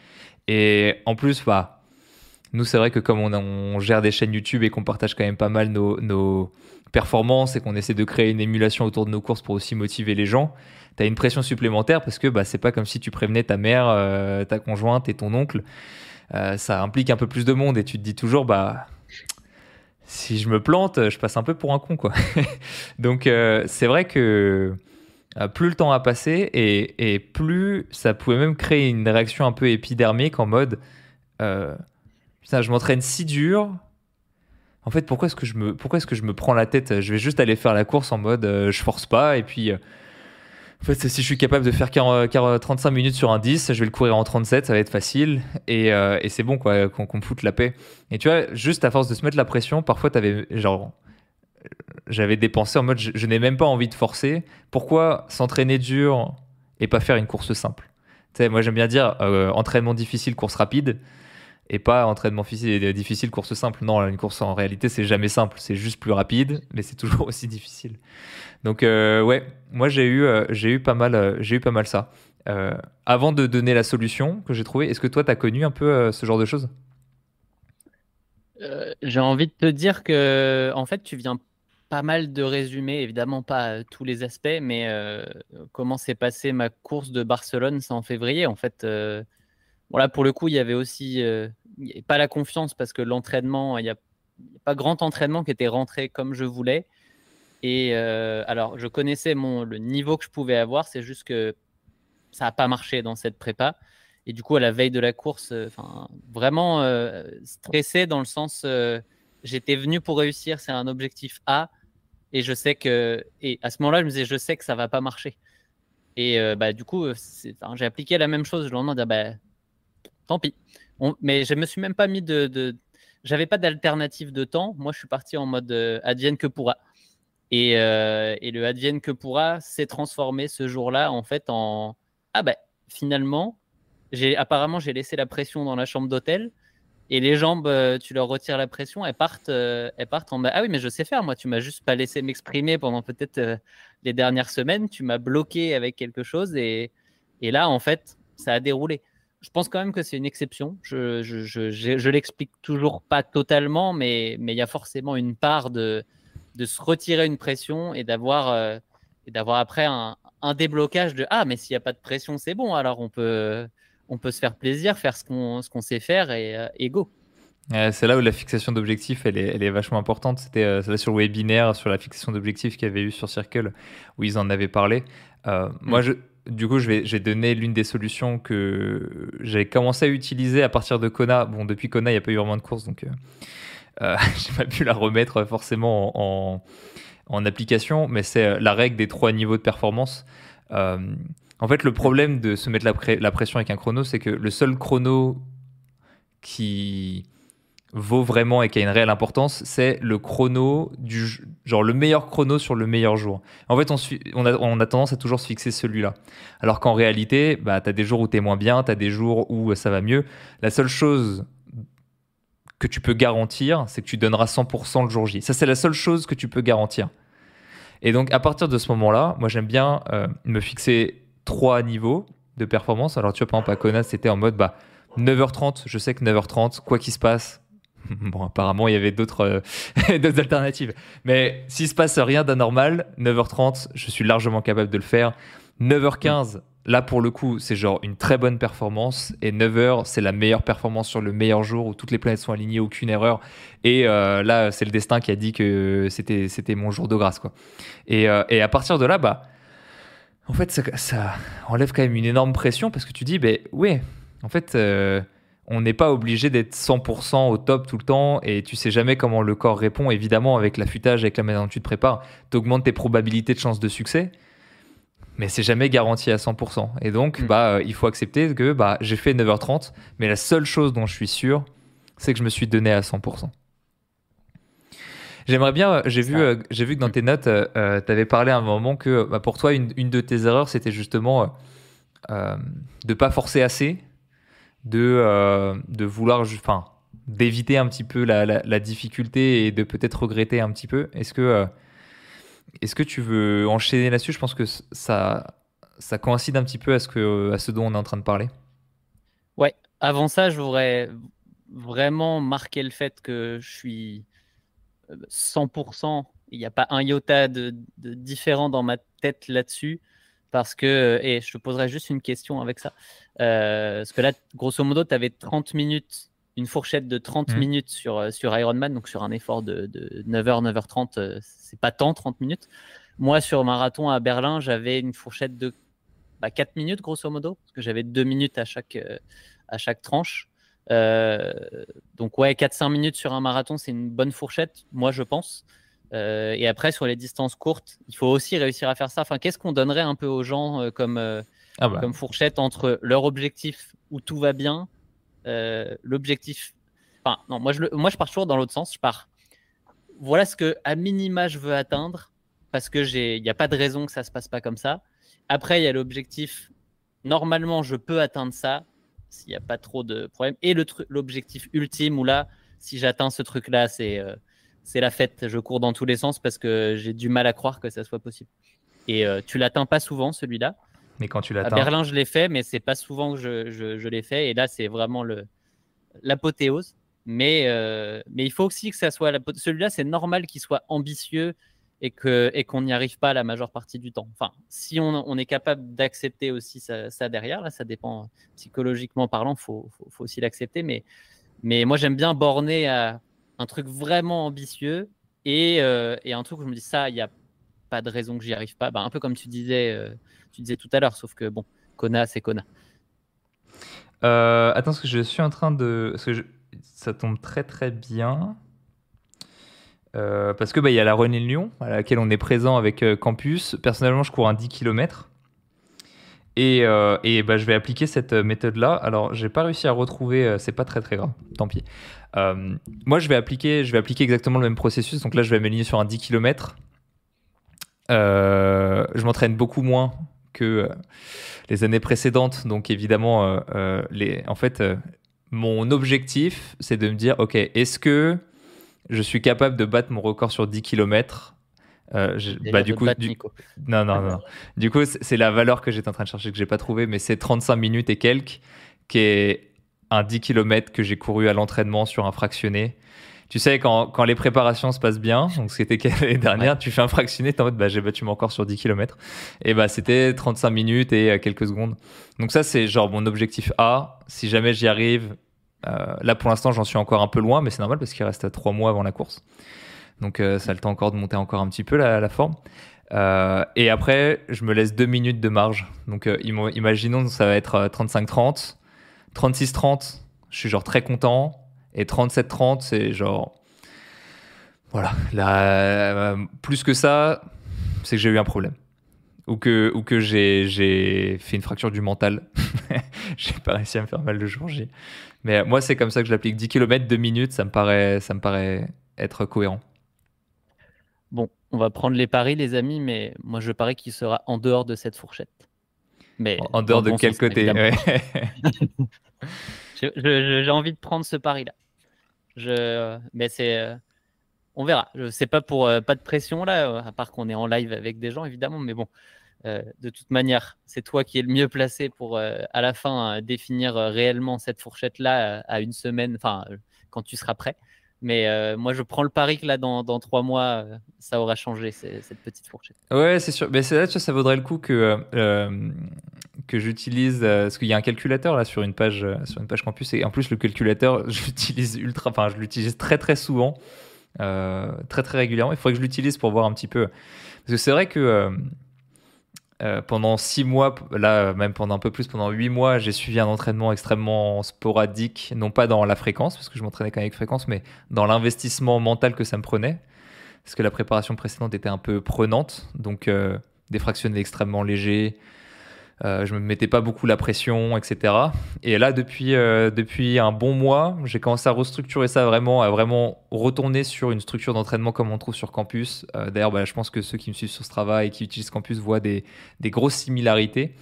S2: Et en plus, bah, nous, c'est vrai que comme on, gère des chaînes YouTube et qu'on partage quand même pas mal nos, nos performances et qu'on essaie de créer une émulation autour de nos courses pour aussi motiver les gens, tu as une pression supplémentaire parce que bah, c'est pas comme si tu prévenais ta mère, euh, ta conjointe et ton oncle. Euh, ça implique un peu plus de monde et tu te dis toujours, bah, si je me plante, je passe un peu pour un con. quoi. Donc euh, c'est vrai que plus le temps a passé et, et, plus ça pouvait même créer une réaction un peu épidermique en mode, putain, je m'entraîne si dur. En fait, pourquoi est-ce que je me, pourquoi est-ce que je me prends la tête? Je vais juste aller faire la course en mode, je force pas et puis en fait, si je suis capable de faire 35 minutes sur un 10, je vais le courir en 37, ça va être facile. Et, euh, c'est bon, quoi, qu'on me foute la paix. Et tu vois, juste à force de se mettre la pression, parfois, t'avais genre. J'avais des pensées en mode je, n'ai même pas envie de forcer. Pourquoi s'entraîner dur et pas faire une course simple? Moi, j'aime bien dire euh, entraînement difficile, course rapide et pas entraînement difficile, course simple. Non, une course en réalité, c'est jamais simple. C'est juste plus rapide, mais c'est toujours aussi difficile. Donc, euh, ouais, moi, j'ai eu, euh, eu, pas mal, euh, j'ai eu pas mal ça. avant de donner la solution que j'ai trouvée, est-ce que toi, tu as connu un peu ce genre de choses?
S1: J'ai envie de te dire que, en fait, tu viens pas mal de résumer, évidemment pas tous les aspects, mais comment s'est passée ma course de Barcelone, c'est en février? En fait, voilà, pour le coup, il y avait aussi pas la confiance parce que l'entraînement, il n'y a, pas grand entraînement qui était rentré comme je voulais. Et euh, alors, je connaissais mon, le niveau que je pouvais avoir, c'est juste que ça n'a pas marché dans cette prépa. Et du coup, à la veille de la course, euh, vraiment euh, stressé dans le sens, j'étais venu pour réussir, c'est un objectif A, et je sais que, et à ce moment-là, je me disais, je sais que ça va pas marcher. Et bah, du coup, j'ai appliqué la même chose le lendemain, dire, bah, tant pis. mais je me suis même pas mis de, de... j'avais pas d'alternative de temps. Moi, je suis parti en mode advienne que pourra. Et, euh, et le advienne que pourra s'est transformé ce jour-là en fait en ah bah finalement j'ai apparemment j'ai laissé la pression dans la chambre d'hôtel et les jambes, euh, tu leur retires la pression, elles partent, euh, elles partent en Ah oui, mais je sais faire, moi, tu m'as juste pas laissé m'exprimer pendant peut-être les dernières semaines, tu m'as bloqué avec quelque chose et, et, là, en fait, ça a déroulé. Je pense quand même que c'est une exception. Je, je, je, je l'explique toujours pas totalement, mais il y a forcément une part de, de se retirer une pression et d'avoir et d'avoir après un, un, déblocage de Ah, mais s'il n'y a pas de pression, c'est bon, alors on peut on peut se faire plaisir, faire ce qu'on ce qu'on sait faire et, euh, go.
S2: c'est là où la fixation d'objectifs, elle est, elle est vachement importante. C'était euh, sur le webinaire, sur la fixation d'objectifs qu'il y avait eu sur Circle, où ils en avaient parlé. Euh, mm. Moi, je, du coup, je vais, j'ai donné l'une des solutions que j'ai commencé à utiliser à partir de Kona. Bon, depuis Kona, il n'y a pas eu vraiment de course, donc euh, j'ai pas pu la remettre forcément en, en, application, mais c'est la règle des trois niveaux de performance. En fait, le problème de se mettre la, pression avec un chrono, c'est que le seul chrono qui vaut vraiment et qui a une réelle importance, c'est le chrono du genre le meilleur chrono sur le meilleur jour. En fait, on, a, tendance à toujours se fixer celui-là. Alors qu'en réalité, bah, tu as des jours où tu es moins bien, tu as des jours où ça va mieux. La seule chose que tu peux garantir, c'est que tu donneras 100% le jour J. Ça, c'est la seule chose que tu peux garantir. Et donc, à partir de ce moment-là, moi, j'aime bien euh, me fixer trois niveaux de performance. Alors, tu vois, par exemple, à Kona, c'était en mode bah, 9h30. Je sais que 9h30, quoi qu'il se passe, bon, apparemment, il y avait d'autres euh, alternatives. Mais s'il se passe rien d'anormal, 9h30, je suis largement capable de le faire. 9h15, là, pour le coup, c'est genre une très bonne performance. Et 9h, c'est la meilleure performance sur le meilleur jour où toutes les planètes sont alignées, aucune erreur. Et euh, là, c'est le destin qui a dit que c'était mon jour de grâce. Quoi. Et, euh, et à partir de là, bah en fait, ça, enlève quand même une énorme pression parce que tu dis, ben oui, en fait, euh, on n'est pas obligé d'être 100% au top tout le temps et tu sais jamais comment le corps répond. Évidemment, avec l'affûtage, avec la manière dont tu te prépares, tu augmentes tes probabilités de chance de succès, mais c'est jamais garanti à 100%. Et donc, mm. bah, euh, il faut accepter que bah, j'ai fait 9h30, mais la seule chose dont je suis sûr, c'est que je me suis donné à 100%. J'aimerais bien, euh, j'ai vu, euh, j'ai vu que dans tes notes, euh, tu avais parlé à un moment que bah, pour toi, une, une, de tes erreurs, c'était justement de ne pas forcer assez, de, de vouloir, enfin, d'éviter un petit peu la, la, difficulté et de peut-être regretter un petit peu. Est-ce que, est-ce que tu veux enchaîner là-dessus? Je pense que ça, coïncide un petit peu à ce, que, dont on est en train de parler.
S1: Ouais, avant ça, je voudrais vraiment marquer le fait que je suis 100%, il n'y a pas un iota de, différent dans ma tête là-dessus. Parce que, et je te poserai juste une question avec ça. Euh, parce que là, grosso modo, tu avais 30 minutes, une fourchette de 30 mmh. minutes sur, euh, sur Ironman, donc sur un effort de, 9h, 9h30, c'est pas tant 30 minutes. Moi, sur marathon à Berlin, j'avais une fourchette de 4 bah, minutes, grosso modo, parce que j'avais 2 minutes à chaque, euh, à chaque tranche. Euh, donc ouais, 4-5 minutes sur un marathon, c'est une bonne fourchette, moi je pense. Euh, et après, sur les distances courtes, il faut aussi réussir à faire ça. Enfin, qu'est-ce qu'on donnerait un peu aux gens euh, comme, ah bah. comme fourchette entre leur objectif où tout va bien, l'objectif. Enfin, non, moi je, moi je pars toujours dans l'autre sens. Je pars. Voilà ce que, à minima, je veux atteindre parce que il n'y a pas de raison que ça se passe pas comme ça. Après, il y a l'objectif. Normalement, je peux atteindre ça s'il n'y a pas trop de problèmes. Et l'objectif ultime où là, si j'atteins ce truc-là, c'est euh, c'est la fête. Je cours dans tous les sens parce que j'ai du mal à croire que ça soit possible. Et euh, tu l'atteins pas souvent, celui-là.
S2: Mais quand tu l'atteins.
S1: À Berlin, je l'ai fait, mais c'est pas souvent que je, je, je l'ai fait. Et là, c'est vraiment l'apothéose. Mais, euh, mais il faut aussi que ça soit. Celui-là, c'est normal qu'il soit ambitieux et qu'on et qu'on n'y arrive pas la majeure partie du temps. Enfin, si on, on est capable d'accepter aussi ça, ça, derrière, là, ça dépend psychologiquement parlant, il faut, faut, faut, aussi l'accepter. Mais, mais moi, j'aime bien borner à un truc vraiment ambitieux et, euh, et un truc où je me dis ça, il n'y a pas de raison que j'y arrive pas. Bah, un peu comme tu disais, euh, tu disais tout à l'heure, sauf que bon, Kona, c'est Kona.
S2: Euh, attends, parce que je suis en train de. Ça tombe très très bien. parce que bah, il y a la René Lyon à laquelle on est présent avec Campus. Personnellement, je cours un 10 km. Et, et bah, je vais appliquer cette méthode-là. Alors, j'ai pas réussi à retrouver, c'est pas très très grave, tant pis. moi, je vais, appliquer, je vais appliquer exactement le même processus. Donc là, je vais m'aligner sur un 10 km. Je m'entraîne beaucoup moins que les années précédentes. Donc évidemment, les, en fait, mon objectif, c'est de me dire, OK, est-ce que je suis capable de battre mon record sur 10 km
S1: euh, bah, du coup,
S2: non, non, non. du coup, c'est la valeur que j'étais en train de chercher que j'ai pas trouvé, mais c'est 35 minutes et quelques, qui est un 10 km que j'ai couru à l'entraînement sur un fractionné. Tu sais, quand, quand, les préparations se passent bien, donc c'était l'année dernière, tu fais un fractionné, t'es en mode, bah, j'ai battu mon record sur 10 km. Et bah, c'était 35 minutes et euh, quelques secondes. Donc ça, c'est genre mon objectif A. Si jamais j'y arrive, euh, là, pour l'instant, j'en suis encore un peu loin, mais c'est normal parce qu'il reste trois mois avant la course. Donc, euh, ça a le temps encore de monter encore un petit peu la, la forme. Euh, et après, je me laisse deux minutes de marge. Donc, imaginons, ça va être 35-30. 36-30, je suis genre très content. Et 37-30, c'est genre. Voilà. Là, plus que ça, c'est que j'ai eu un problème ou que, ou que j'ai fait une fracture du mental. j'ai pas réussi à me faire mal le jour J. Mais moi, c'est comme ça que je l'applique. 10 km, 2 minutes, ça me paraît, ça me paraît être cohérent.
S1: Bon, on va prendre les paris, les amis, mais moi, je parie qu'il sera en dehors de cette fourchette.
S2: Mais en dehors de quel côté
S1: J'ai envie de prendre ce pari-là. Je... Mais c'est euh, on verra. C'est pas pour euh, pas de pression là, à part qu'on est en live avec des gens évidemment, mais bon, euh, de toute manière, c'est toi qui es le mieux placé pour euh, à la fin définir réellement cette fourchette là à une semaine, enfin quand tu seras prêt. Mais moi, je prends le pari que là, dans, trois mois, ça aura changé cette petite fourchette.
S2: Ouais, c'est sûr. Mais c'est là, ça vaudrait le coup que que j'utilise parce qu'il y a un calculateur là sur une page sur une page campus et en plus le calculateur, j'utilise ultra, enfin je l'utilise très très souvent. Euh, très très régulièrement. Il faudrait que je l'utilise pour voir un petit peu. Parce que c'est vrai que euh, euh, pendant six mois, là même pendant un peu plus, pendant huit mois, j'ai suivi un entraînement extrêmement sporadique, non pas dans la fréquence, parce que je m'entraînais quand même avec fréquence, mais dans l'investissement mental que ça me prenait. Parce que la préparation précédente était un peu prenante, donc des fractionnés extrêmement légers, euh, je me mettais pas beaucoup la pression, etc. Et là, depuis, euh, depuis un bon mois, j'ai commencé à restructurer ça vraiment, à vraiment retourner sur une structure d'entraînement comme on trouve sur campus. Euh, d'ailleurs, bah, je pense que ceux qui me suivent sur ce travail et qui utilisent campus voient des, des grosses similarités.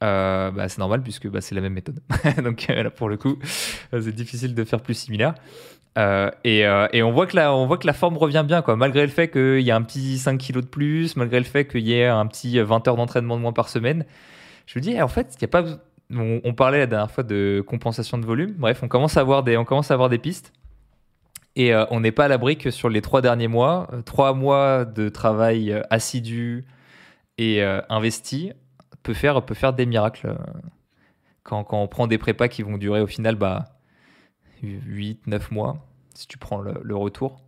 S2: Bah, c'est normal puisque bah, c'est la même méthode. Donc là, pour le coup, c'est difficile de faire plus similaire. et, et, on, voit que la, on voit que la forme revient bien, quoi. malgré le fait qu'il y a un petit 5 kilos de plus, malgré le fait qu'il y ait un petit 20 heures d'entraînement de moins par semaine. Je me dis, eh, en fait, il a pas. On, parlait la dernière fois de compensation de volume. Bref, on commence à avoir des, on commence à avoir des pistes. Et euh, on n'est pas à l'abri que sur les trois derniers mois, euh, trois mois de travail euh, assidu et investi peut faire, peut faire des miracles. Quand, quand, on prend des prépas qui vont durer au final bah, 8, 9 mois, si tu prends le, retour,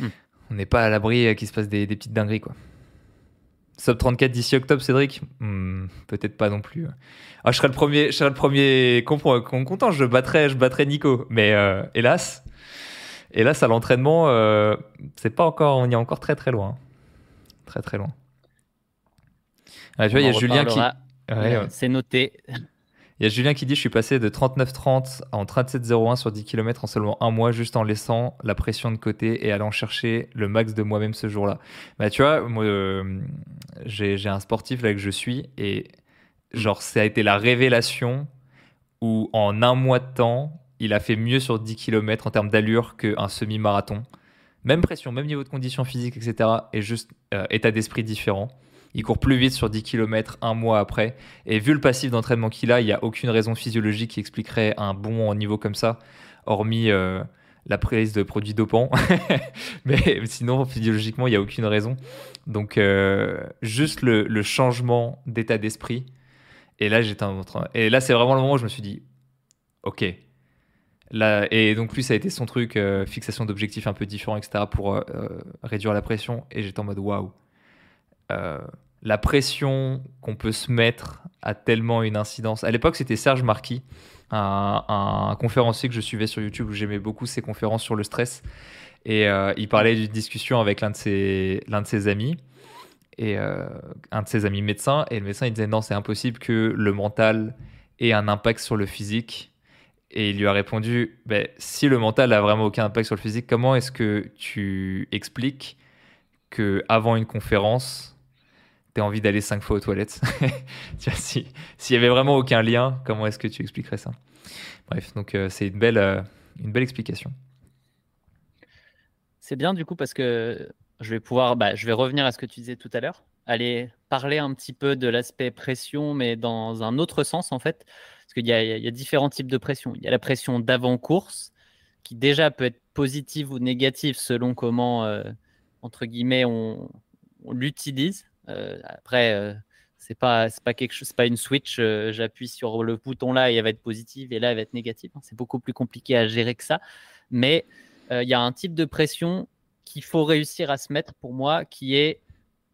S2: hmm. on n'est pas à l'abri qu'il se passe des, des petites dingueries. quoi. Sub 34 d'ici octobre, Cédric hmm, Peut-être pas non plus. Ah, je serais le premier, je le premier content. Je battrais, je battrais Nico. Mais euh, hélas, hélas à l'entraînement, euh, c'est pas encore. On y est encore très très loin. Très très loin.
S1: Ah, tu vois, il y a Julien qui. C'est noté.
S2: Il y a Julien qui dit Je suis passé de 39-30 en 37-01 sur 10 km en seulement un mois, juste en laissant la pression de côté et allant chercher le max de moi-même ce jour-là. Bah, tu vois, moi, euh, j'ai un sportif là que je suis et genre, ça a été la révélation où en un mois de temps, il a fait mieux sur 10 km en termes d'allure qu'un semi-marathon. Même pression, même niveau de conditions physiques, etc. Et juste euh, état d'esprit différent. Il court plus vite sur 10 km un mois après. Et vu le passif d'entraînement qu'il a, il n'y a aucune raison physiologique qui expliquerait un bon niveau comme ça, hormis euh, la prise de produits dopants. Mais sinon, physiologiquement, il n'y a aucune raison. Donc, euh, juste le, changement d'état d'esprit. Et là, j'étais Et là, c'est vraiment le moment où je me suis dit, OK. Et donc lui, ça a été son truc, euh, fixation d'objectifs un peu différents, etc., pour réduire la pression. Et j'étais en mode waouh la pression qu'on peut se mettre a tellement une incidence. À l'époque, c'était Serge Marquis, un, conférencier que je suivais sur YouTube où j'aimais beaucoup ses conférences sur le stress. Et il parlait d'une discussion avec l'un de ses, l'un de ses amis et un de ses amis médecins. Et le médecin, il disait non, c'est impossible que le mental ait un impact sur le physique. Et il lui a répondu ben, si le mental a vraiment aucun impact sur le physique, comment est-ce que tu expliques que avant une conférence, tu as envie d'aller cinq fois aux toilettes S'il y avait vraiment aucun lien, comment est-ce que tu expliquerais ça? Bref, donc euh, c'est une belle, euh, une belle explication.
S1: C'est bien du coup parce que je vais pouvoir, bah, je vais revenir à ce que tu disais tout à l'heure, aller parler un petit peu de l'aspect pression, mais dans un autre sens en fait. Parce qu'il y, a différents types de pression. Il y a la pression d'avant-course, qui déjà peut être positive ou négative selon comment, euh, entre guillemets, on, l'utilise. Euh, après, euh, c'est pas c'est pas quelque chose, c'est pas une switch. J'appuie sur le bouton là et elle va être positive et là elle va être négative. C'est beaucoup plus compliqué à gérer que ça. Mais il y a un type de pression qu'il faut réussir à se mettre pour moi, qui est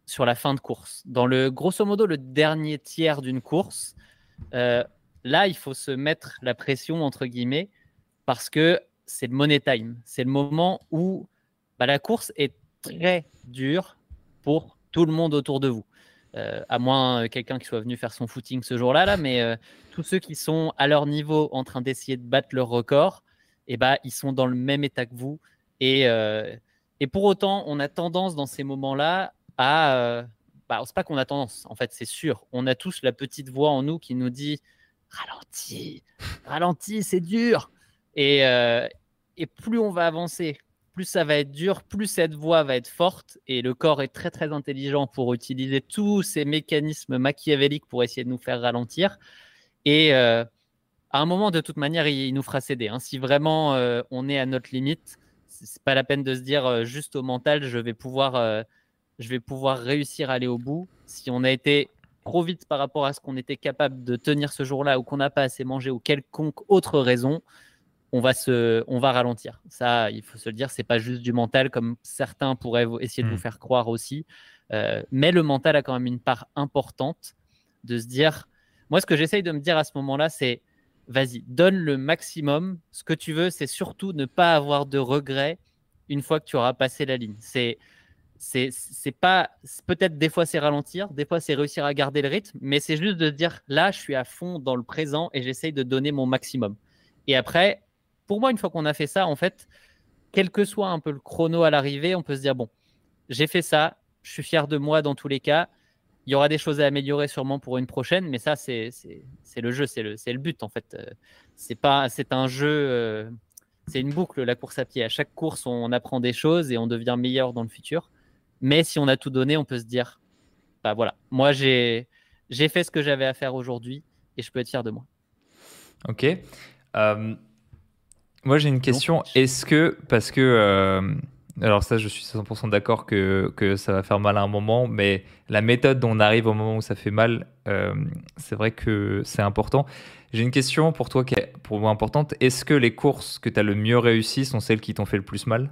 S1: sur la fin de course. Dans le grosso modo le dernier tiers d'une course, Là, il faut se mettre la pression, entre guillemets, parce que c'est le money time. C'est le moment où bah, la course est très dure pour tout le monde autour de vous. Euh, à moins quelqu'un qui soit venu faire son footing ce jour-là, là, mais euh, tous ceux qui sont à leur niveau en train d'essayer de battre leur record, eh bah, ils sont dans le même état que vous. Et, euh, pour autant, on a tendance dans ces moments-là à... Bah, c'est pas qu'on a tendance, en fait, c'est sûr. On a tous la petite voix en nous qui nous dit ralentis, ralentis, c'est dur. Euh, et plus on va avancer, plus ça va être dur, plus cette voix va être forte. Et le corps est très très intelligent pour utiliser tous ces mécanismes machiavéliques pour essayer de nous faire ralentir. Et euh, à un moment, de toute manière, il, nous fera céder. Hein. Si vraiment euh, on est à notre limite, c'est pas la peine de se dire juste au mental, je vais pouvoir, je vais pouvoir réussir à aller au bout. Si on a été trop vite par rapport à ce qu'on était capable de tenir ce jour-là ou qu'on n'a pas assez mangé ou quelconque autre raison, on va, se, on va ralentir. Ça, il faut se le dire, c'est pas juste du mental comme certains pourraient essayer de vous hmm. faire croire aussi. Euh, mais le mental a quand même une part importante de se dire. Moi, ce que j'essaye de me dire à ce moment-là, c'est vas-y, donne le maximum. Ce que tu veux, c'est surtout ne pas avoir de regrets une fois que tu auras passé la ligne. C'est c'est pas peut-être des fois c'est ralentir, des fois c'est réussir à garder le rythme, mais c'est juste de dire là je suis à fond dans le présent et j'essaye de donner mon maximum. Et après, pour moi, une fois qu'on a fait ça, en fait, quel que soit un peu le chrono à l'arrivée, on peut se dire bon, j'ai fait ça, je suis fier de moi dans tous les cas. Il y aura des choses à améliorer sûrement pour une prochaine, mais ça c'est le jeu, c'est le, le but en fait. Euh, c'est un jeu. Euh, c'est une boucle, la course à pied. À chaque course, on apprend des choses et on devient meilleur dans le futur. Mais si on a tout donné, on peut se dire, bah voilà, moi j'ai j'ai fait ce que j'avais à faire aujourd'hui et je peux être fier de moi.
S2: Ok. Euh, moi j'ai une question. Est-ce que, parce que, euh, alors ça je suis 100% d'accord que, que, ça va faire mal à un moment, mais la méthode dont on arrive au moment où ça fait mal, euh, c'est vrai que c'est important. J'ai une question pour toi qui est pour moi importante. Est-ce que les courses que tu as le mieux réussi sont celles qui t'ont fait le plus mal?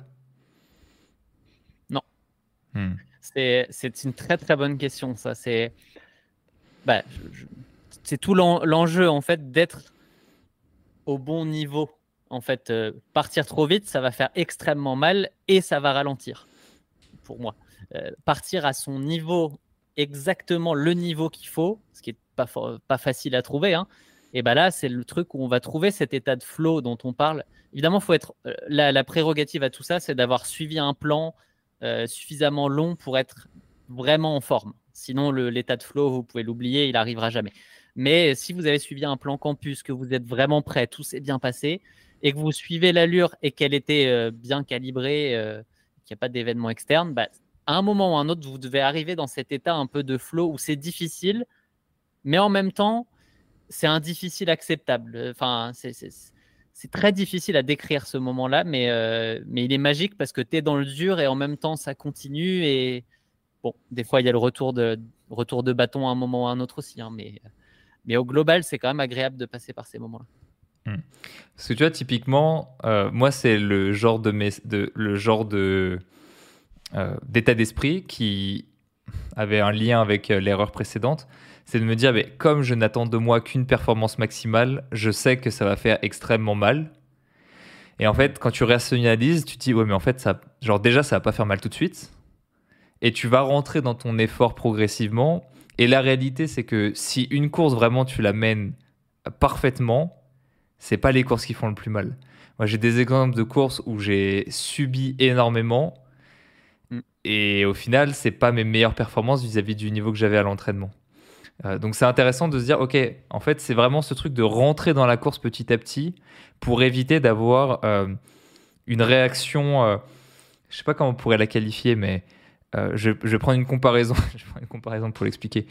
S1: Hmm. C'est une très très bonne question. Ça, c'est bah, c'est tout l'enjeu en fait d'être au bon niveau. En fait, euh, partir trop vite, ça va faire extrêmement mal et ça va ralentir. Pour moi, euh, partir à son niveau exactement le niveau qu'il faut, ce qui est pas facile à trouver. Hein, et ben là, c'est le truc où on va trouver cet état de flow dont on parle. Évidemment, faut être euh, la, la, prérogative à tout ça, c'est d'avoir suivi un plan, suffisamment long pour être vraiment en forme. Sinon, l'état de flow, vous pouvez l'oublier, il n'arrivera jamais. Mais si vous avez suivi un plan campus, que vous êtes vraiment prêt, tout s'est bien passé, et que vous suivez l'allure et qu'elle était euh, bien calibrée, euh, qu'il n'y a pas d'événement externe, bah, à un moment ou à un autre, vous devez arriver dans cet état un peu de flow où c'est difficile, mais en même temps, c'est un difficile acceptable. Enfin, c'est très difficile à décrire ce moment-là, mais, euh, mais il est magique parce que tu es dans le dur et en même temps ça continue. Et bon, des fois il y a le retour de, retour de bâton à un moment ou à un autre aussi, hein, mais, mais au global, c'est quand même agréable de passer par ces moments-là.
S2: Hmm. Parce que tu vois, typiquement, euh, moi, c'est le genre de, le genre euh, d'état d'esprit qui avait un lien avec l'erreur précédente c'est de me dire, mais comme je n'attends de moi qu'une performance maximale, je sais que ça va faire extrêmement mal. Et en fait, quand tu rationalises, tu te dis, ouais, mais en fait, ça, genre déjà, ça va pas faire mal tout de suite. Et tu vas rentrer dans ton effort progressivement. Et la réalité, c'est que si une course vraiment tu la mènes parfaitement, c'est pas les courses qui font le plus mal. Moi, j'ai des exemples de courses où j'ai subi énormément. Mm. Et au final, c'est pas mes meilleures performances vis-à-vis du niveau que j'avais à l'entraînement. Euh, donc c'est intéressant de se dire, ok, en fait, c'est vraiment ce truc de rentrer dans la course petit à petit pour éviter d'avoir euh, une réaction, euh, je sais pas comment on pourrait la qualifier, mais je, je, vais prendre une comparaison, je vais une comparaison pour l'expliquer.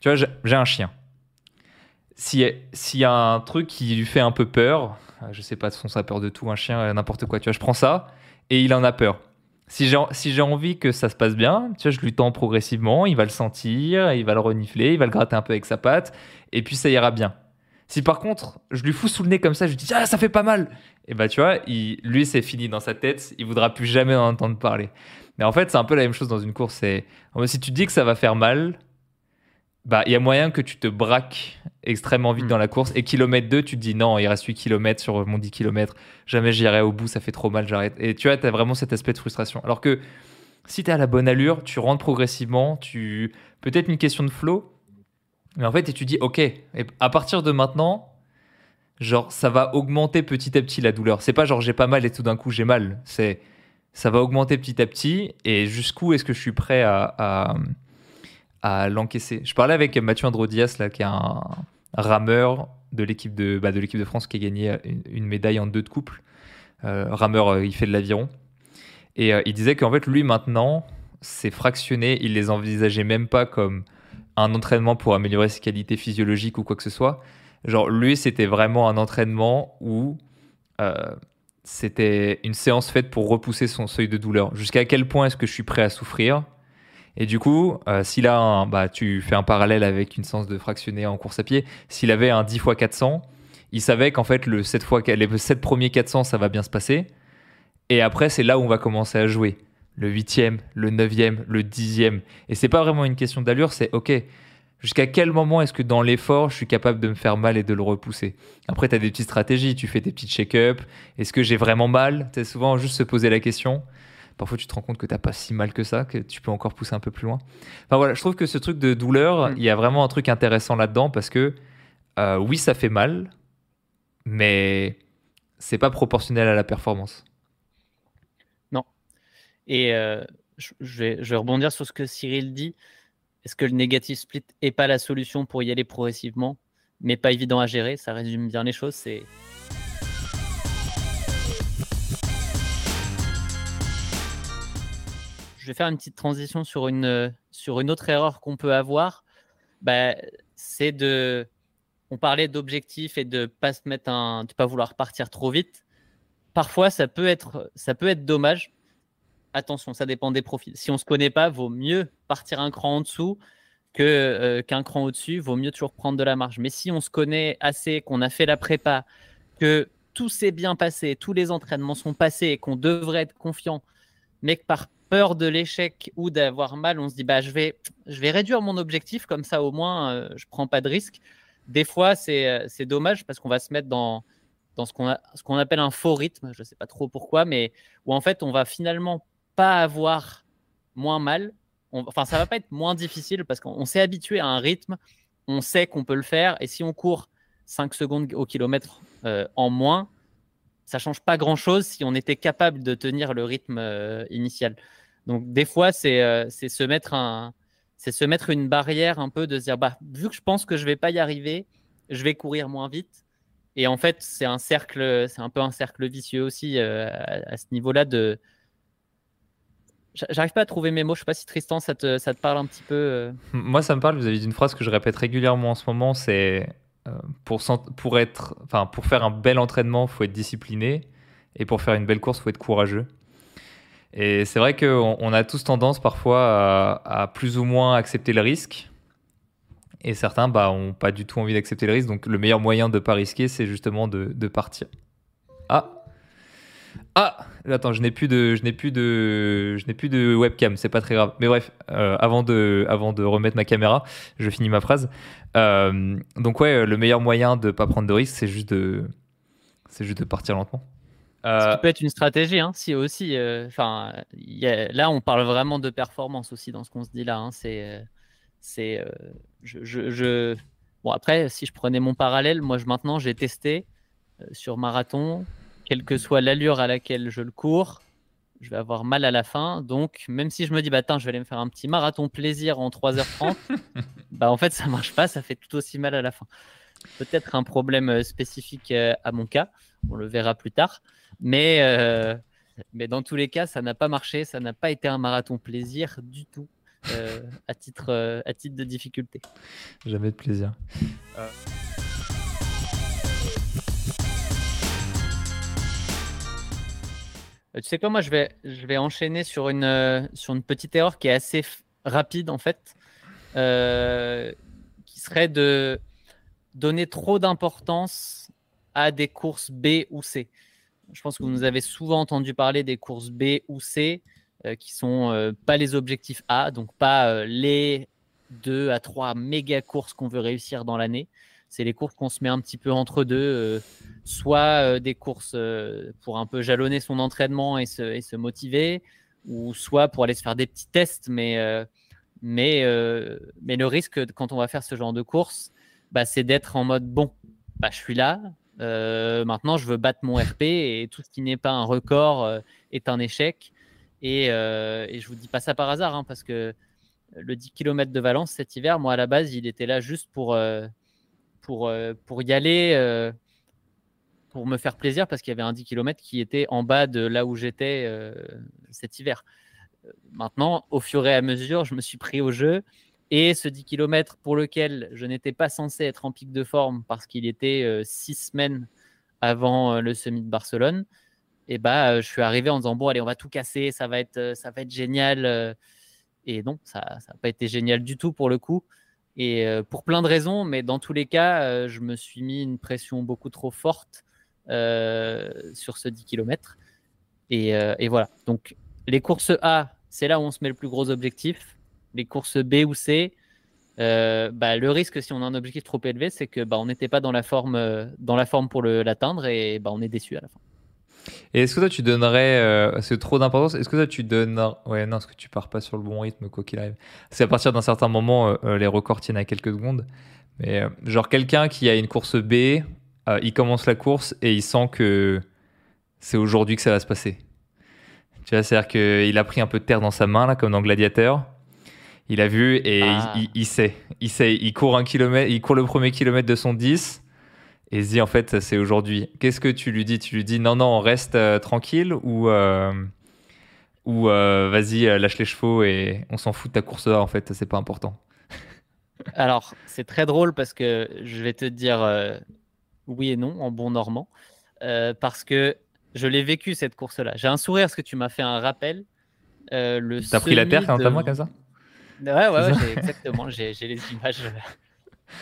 S2: Tu vois, j'ai un chien. S'il y, a un truc qui lui fait un peu peur, je sais pas, de son ça peur de tout, un chien, n'importe quoi, tu vois, je prends ça et il en a peur si j'ai si envie que ça se passe bien, tu vois, je lui tends progressivement, il va le sentir, il va le renifler, il va le gratter un peu avec sa patte, et puis ça ira bien. Si par contre, je lui fous sous le nez comme ça, je lui dis ah ça fait pas mal, et bah tu vois, il, lui c'est fini dans sa tête, il voudra plus jamais en entendre parler. Mais en fait, c'est un peu la même chose dans une course. Si tu dis que ça va faire mal, bah il y a moyen que tu te braques extrêmement vite hmm. dans la course. Et kilomètre 2 tu te dis non il reste 8 km sur mon 10 km jamais j'irai au bout ça fait trop mal j'arrête. Et tu vois tu as vraiment cet aspect de frustration. Alors que si tu es à la bonne allure tu rentres progressivement tu peut-être une question de flow mais en fait et tu dis ok et à partir de maintenant genre ça va augmenter petit à petit la douleur. C'est pas genre j'ai pas mal et tout d'un coup j'ai mal. C'est ça va augmenter petit à petit. Et jusqu'où est-ce que je suis prêt à à l'encaisser. Je parlais avec Mathieu Androdias, là, qui est un rameur de l'équipe de, bah, de l'équipe de France qui a gagné une, médaille en deux de couple. Euh, rameur, euh, il fait de l'aviron. Et euh, il disait qu'en fait, lui, maintenant, c'est fractionné. Il les envisageait même pas comme un entraînement pour améliorer ses qualités physiologiques ou quoi que ce soit. Genre, lui, c'était vraiment un entraînement où c'était une séance faite pour repousser son seuil de douleur. Jusqu'à quel point est-ce que je suis prêt à souffrir? Et du coup, euh, s'il a bah, tu fais un parallèle avec une séance de fractionné en course à pied, s'il avait un 10 x 400, il savait qu'en fait, le 7 fois, les 7 premiers 400, ça va bien se passer. Et après, c'est là où on va commencer à jouer. Le 8e, le 9e, le 10e. Et c'est pas vraiment une question d'allure, c'est OK. Jusqu'à quel moment est-ce que dans l'effort, je suis capable de me faire mal et de le repousser? Après, tu as des petites stratégies, tu fais tes petites shake-up. Est-ce que j'ai vraiment mal? C'est souvent juste se poser la question parfois tu te rends compte que t'as pas si mal que ça, que tu peux encore pousser un peu plus loin. Enfin voilà, je trouve que ce truc de douleur, mm. il y a vraiment un truc intéressant là-dedans parce que euh, oui, ça fait mal, mais c'est pas proportionnel à la performance.
S1: Non. Et euh, je, vais, je, vais, rebondir sur ce que Cyril dit. Est-ce que le négatif split est pas la solution pour y aller progressivement, mais pas évident à gérer? Ça résume bien les choses. C'est vais faire une petite transition sur une, euh, sur une autre erreur qu'on peut avoir. Bah, c'est de. On parlait d'objectifs et de pas se mettre un, de pas vouloir partir trop vite. Parfois, ça peut être, ça peut être dommage. Attention, ça dépend des profils. Si on se connaît pas, vaut mieux partir un cran en dessous que euh, qu'un cran au-dessus. Vaut mieux toujours prendre de la marge. Mais si on se connaît assez, qu'on a fait la prépa, que tout s'est bien passé, tous les entraînements sont passés et qu'on devrait être confiant, mais que par peur de l'échec ou d'avoir mal, on se dit bah je vais, je vais réduire mon objectif comme ça au moins euh, je prends pas de risque. Des fois c'est, euh, dommage parce qu'on va se mettre dans, dans ce, qu'on qu'on appelle un faux rythme, je sais pas trop pourquoi, mais où en fait on va finalement pas avoir moins mal. enfin ça va pas être moins difficile parce qu'on s'est habitué à un rythme, on sait qu'on peut le faire et si on court 5 secondes au kilomètre euh, en moins, ça change pas grand chose si on était capable de tenir le rythme initial. Donc des fois, euh, c'est se mettre un, c'est se mettre une barrière un peu de se dire bah vu que je pense que je vais pas y arriver, je vais courir moins vite. Et en fait, c'est un cercle, c'est un peu un cercle vicieux aussi euh, à, ce niveau-là de. J'arrive pas à trouver mes mots. Je sais pas si Tristan, ça te, ça te parle un petit peu. Euh.
S2: Moi, ça me parle. Vous avez dit une phrase que je répète régulièrement en ce moment. C'est pour, pour être, enfin, pour faire un bel entraînement, faut être discipliné, et pour faire une belle course, faut être courageux. Et c'est vrai qu'on on a tous tendance parfois à, plus ou moins accepter le risque. Et certains bah, ont pas du tout envie d'accepter le risque. Donc le meilleur moyen de ne pas risquer, c'est justement de, de, partir. Ah Ah Attends, je n'ai plus de, je n'ai plus de, je n'ai plus de webcam. C'est pas très grave. Mais bref, euh, avant de, avant de remettre ma caméra, je finis ma phrase. Euh, donc ouais, le meilleur moyen de ne pas prendre de risque, c'est juste de, c'est juste de partir lentement.
S1: Ce qui peut être une stratégie, hein, si aussi. Enfin, là, on parle vraiment de performance aussi dans ce qu'on se dit là. Hein, c'est, c'est, je, je, bon après, si je prenais mon parallèle, moi, je, maintenant, j'ai testé sur marathon, quelle que soit l'allure à laquelle je le cours, je vais avoir mal à la fin. Donc, même si je me dis, bah, attends, je vais aller me faire un petit marathon plaisir en 3h30, bah, en fait, ça marche pas, ça fait tout aussi mal à la fin. Peut-être un problème euh, spécifique euh, à mon cas, on le verra plus tard. Mais, euh, mais dans tous les cas, ça n'a pas marché, ça n'a pas été un marathon plaisir du tout. à, titre, à titre de difficulté.
S2: Jamais de plaisir.
S1: Euh, tu sais quoi, moi, je vais, je vais enchaîner sur une, euh, sur une petite erreur qui est assez rapide, en fait, euh, qui serait de donner trop d'importance à des courses B ou C. Je pense que vous nous avez souvent entendu parler des courses B ou C, qui sont pas les objectifs A, donc pas les deux à trois méga courses qu'on veut réussir dans l'année. C'est les courses qu'on se met un petit peu entre deux, euh, soit euh, des courses euh, pour un peu jalonner son entraînement et se, et se, motiver, ou soit pour aller se faire des petits tests. Mais, mais, mais le risque quand on va faire ce genre de course, bah, c'est d'être en mode bon, bah, je suis là, maintenant je veux battre mon RP et tout ce qui n'est pas un record est un échec. Et, et je vous dis pas ça par hasard, hein, parce que le 10 km de Valence cet hiver, moi à la base, il était là juste pour, pour, euh, pour y aller, euh, pour me faire plaisir, parce qu'il y avait un 10 km qui était en bas de là où j'étais euh, cet hiver. Maintenant, au fur et à mesure, je me suis pris au jeu. Et ce 10 km pour lequel je n'étais pas censé être en pic de forme parce qu'il était six semaines avant le semi de Barcelone, et bah, je suis arrivé en disant bon allez on va tout casser, ça va être, ça va être génial. Et non, ça n'a pas été génial du tout pour le coup. Et euh, pour plein de raisons, mais dans tous les cas, euh, je me suis mis une pression beaucoup trop forte euh, sur ce 10 km. Et, voilà. Donc, les courses A, c'est là où on se met le plus gros objectif. Les courses B ou C, bah, le risque, si on a un objectif trop élevé, c'est que bah, on n'était pas dans la forme, dans la forme pour l'atteindre et bah, on est déçu à la fin.
S2: Et est-ce que toi tu donnerais, euh, c'est trop d'importance, est-ce que toi tu donnes, ouais non, est-ce que tu pars pas sur le bon rythme quoi qu'il arrive C'est à partir d'un certain moment, euh, euh, les records tiennent à quelques secondes. Mais genre quelqu'un qui a une course B, il commence la course et il sent que c'est aujourd'hui que ça va se passer. Tu vois, c'est-à-dire qu'il a pris un peu de terre dans sa main là, comme dans Gladiateur. Il a vu et ah. il, il, sait, il sait, il court un kilomètre, il court le premier kilomètre de son 10 et se dit en fait c'est aujourd'hui. Qu'est-ce que tu lui dis? Tu lui dis non non on reste euh, tranquille ou euh, ou euh, vas-y lâche les chevaux et on s'en fout de ta course là en fait c'est pas important.
S1: Alors c'est très drôle parce que je vais te dire oui et non en bon normand parce que je l'ai vécu cette course là. J'ai un sourire parce que tu m'as fait un rappel.
S2: T'as pris la terre quand de... comme ça?
S1: Ouais ouais, ouais exactement j'ai les images.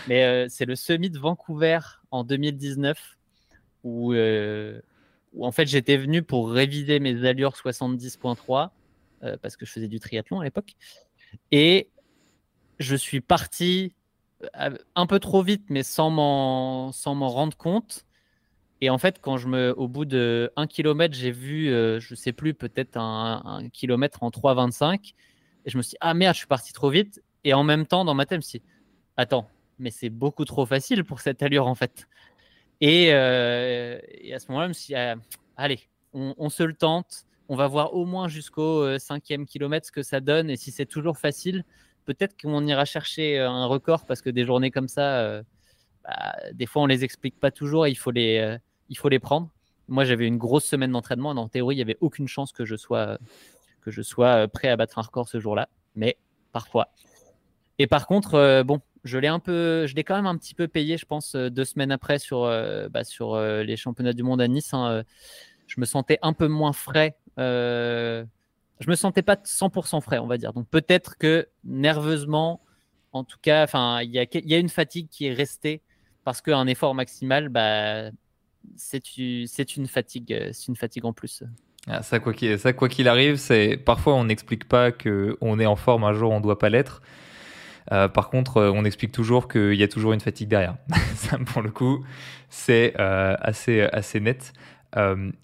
S1: Mais euh, c'est le Summit de Vancouver en 2019 où, euh, où en fait j'étais venu pour réviser mes allures 70.3 euh, parce que je faisais du triathlon à l'époque. Et je suis parti un peu trop vite, mais sans m'en, sans m'en rendre compte. Et en fait, quand je me, au bout de 1 km, j'ai vu, je sais plus, peut-être un, un kilomètre en 3,25. Et je me suis dit, ah merde, je suis parti trop vite. Et en même temps, dans ma tête, je me suis dit, attends, mais c'est beaucoup trop facile pour cette allure en fait. Et, euh, à ce moment-là, je me suis dit, ah, allez, on, se le tente, on va voir au moins jusqu'au euh, cinquième kilomètre ce que ça donne. Et si c'est toujours facile, peut-être qu'on ira chercher euh, un record parce que des journées comme ça, bah, des fois, on les explique pas toujours et il faut les, il faut les prendre. Moi, j'avais une grosse semaine d'entraînement. En théorie, il n'y avait aucune chance que je sois, que je sois prêt à battre un record ce jour-là. Mais parfois. Et par contre, bon, je l'ai un peu, je l'ai quand même un petit peu payé, je pense, euh, deux semaines après sur, euh, bah, sur euh, les championnats du monde à Nice. Hein, je me sentais un peu moins frais. je me sentais pas 100% frais, on va dire. Donc peut-être que nerveusement, en tout cas, enfin, il y a, y a une fatigue qui est restée parce qu'un effort maximal, bah, c'est une fatigue, c'est une fatigue en plus.
S2: Ah, ça, quoi qu'il arrive, c'est parfois on n'explique pas que on est en forme un jour, on doit pas l'être. Euh, par contre, euh, on explique toujours qu'il y a toujours une fatigue derrière. Pour le coup, c'est euh, assez, assez net.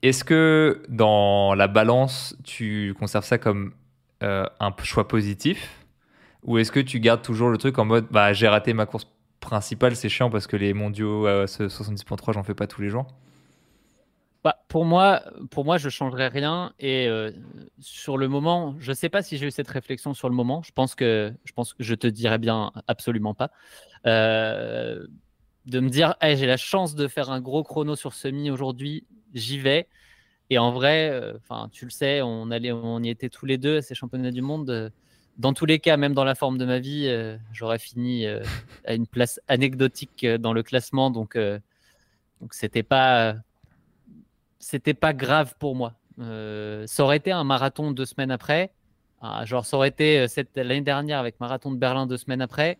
S2: Est-ce que dans la balance, tu conserves ça comme un choix positif? Ou est-ce que tu gardes toujours le truc en mode bah, j'ai raté ma course principale, c'est chiant parce que les mondiaux 70.3, j'en fais pas tous les jours?
S1: Bah, pour moi, pour moi, je changerais rien. Et euh, sur le moment, je ne sais pas si j'ai eu cette réflexion sur le moment. Je pense que je pense que je te dirais bien absolument pas. Euh, de me dire, j'ai la chance de faire un gros chrono sur semi aujourd'hui, j'y vais. Et en vrai, euh, enfin, tu le sais, on allait, on y était tous les deux à ces championnats du monde. Dans tous les cas, même dans la forme de ma vie, j'aurais fini à une place anecdotique dans le classement. Donc, donc c'était pas c'était pas grave pour moi. Euh, ça aurait été un marathon deux semaines après. Ah, genre, ça aurait été euh, l'année dernière avec marathon de Berlin deux semaines après.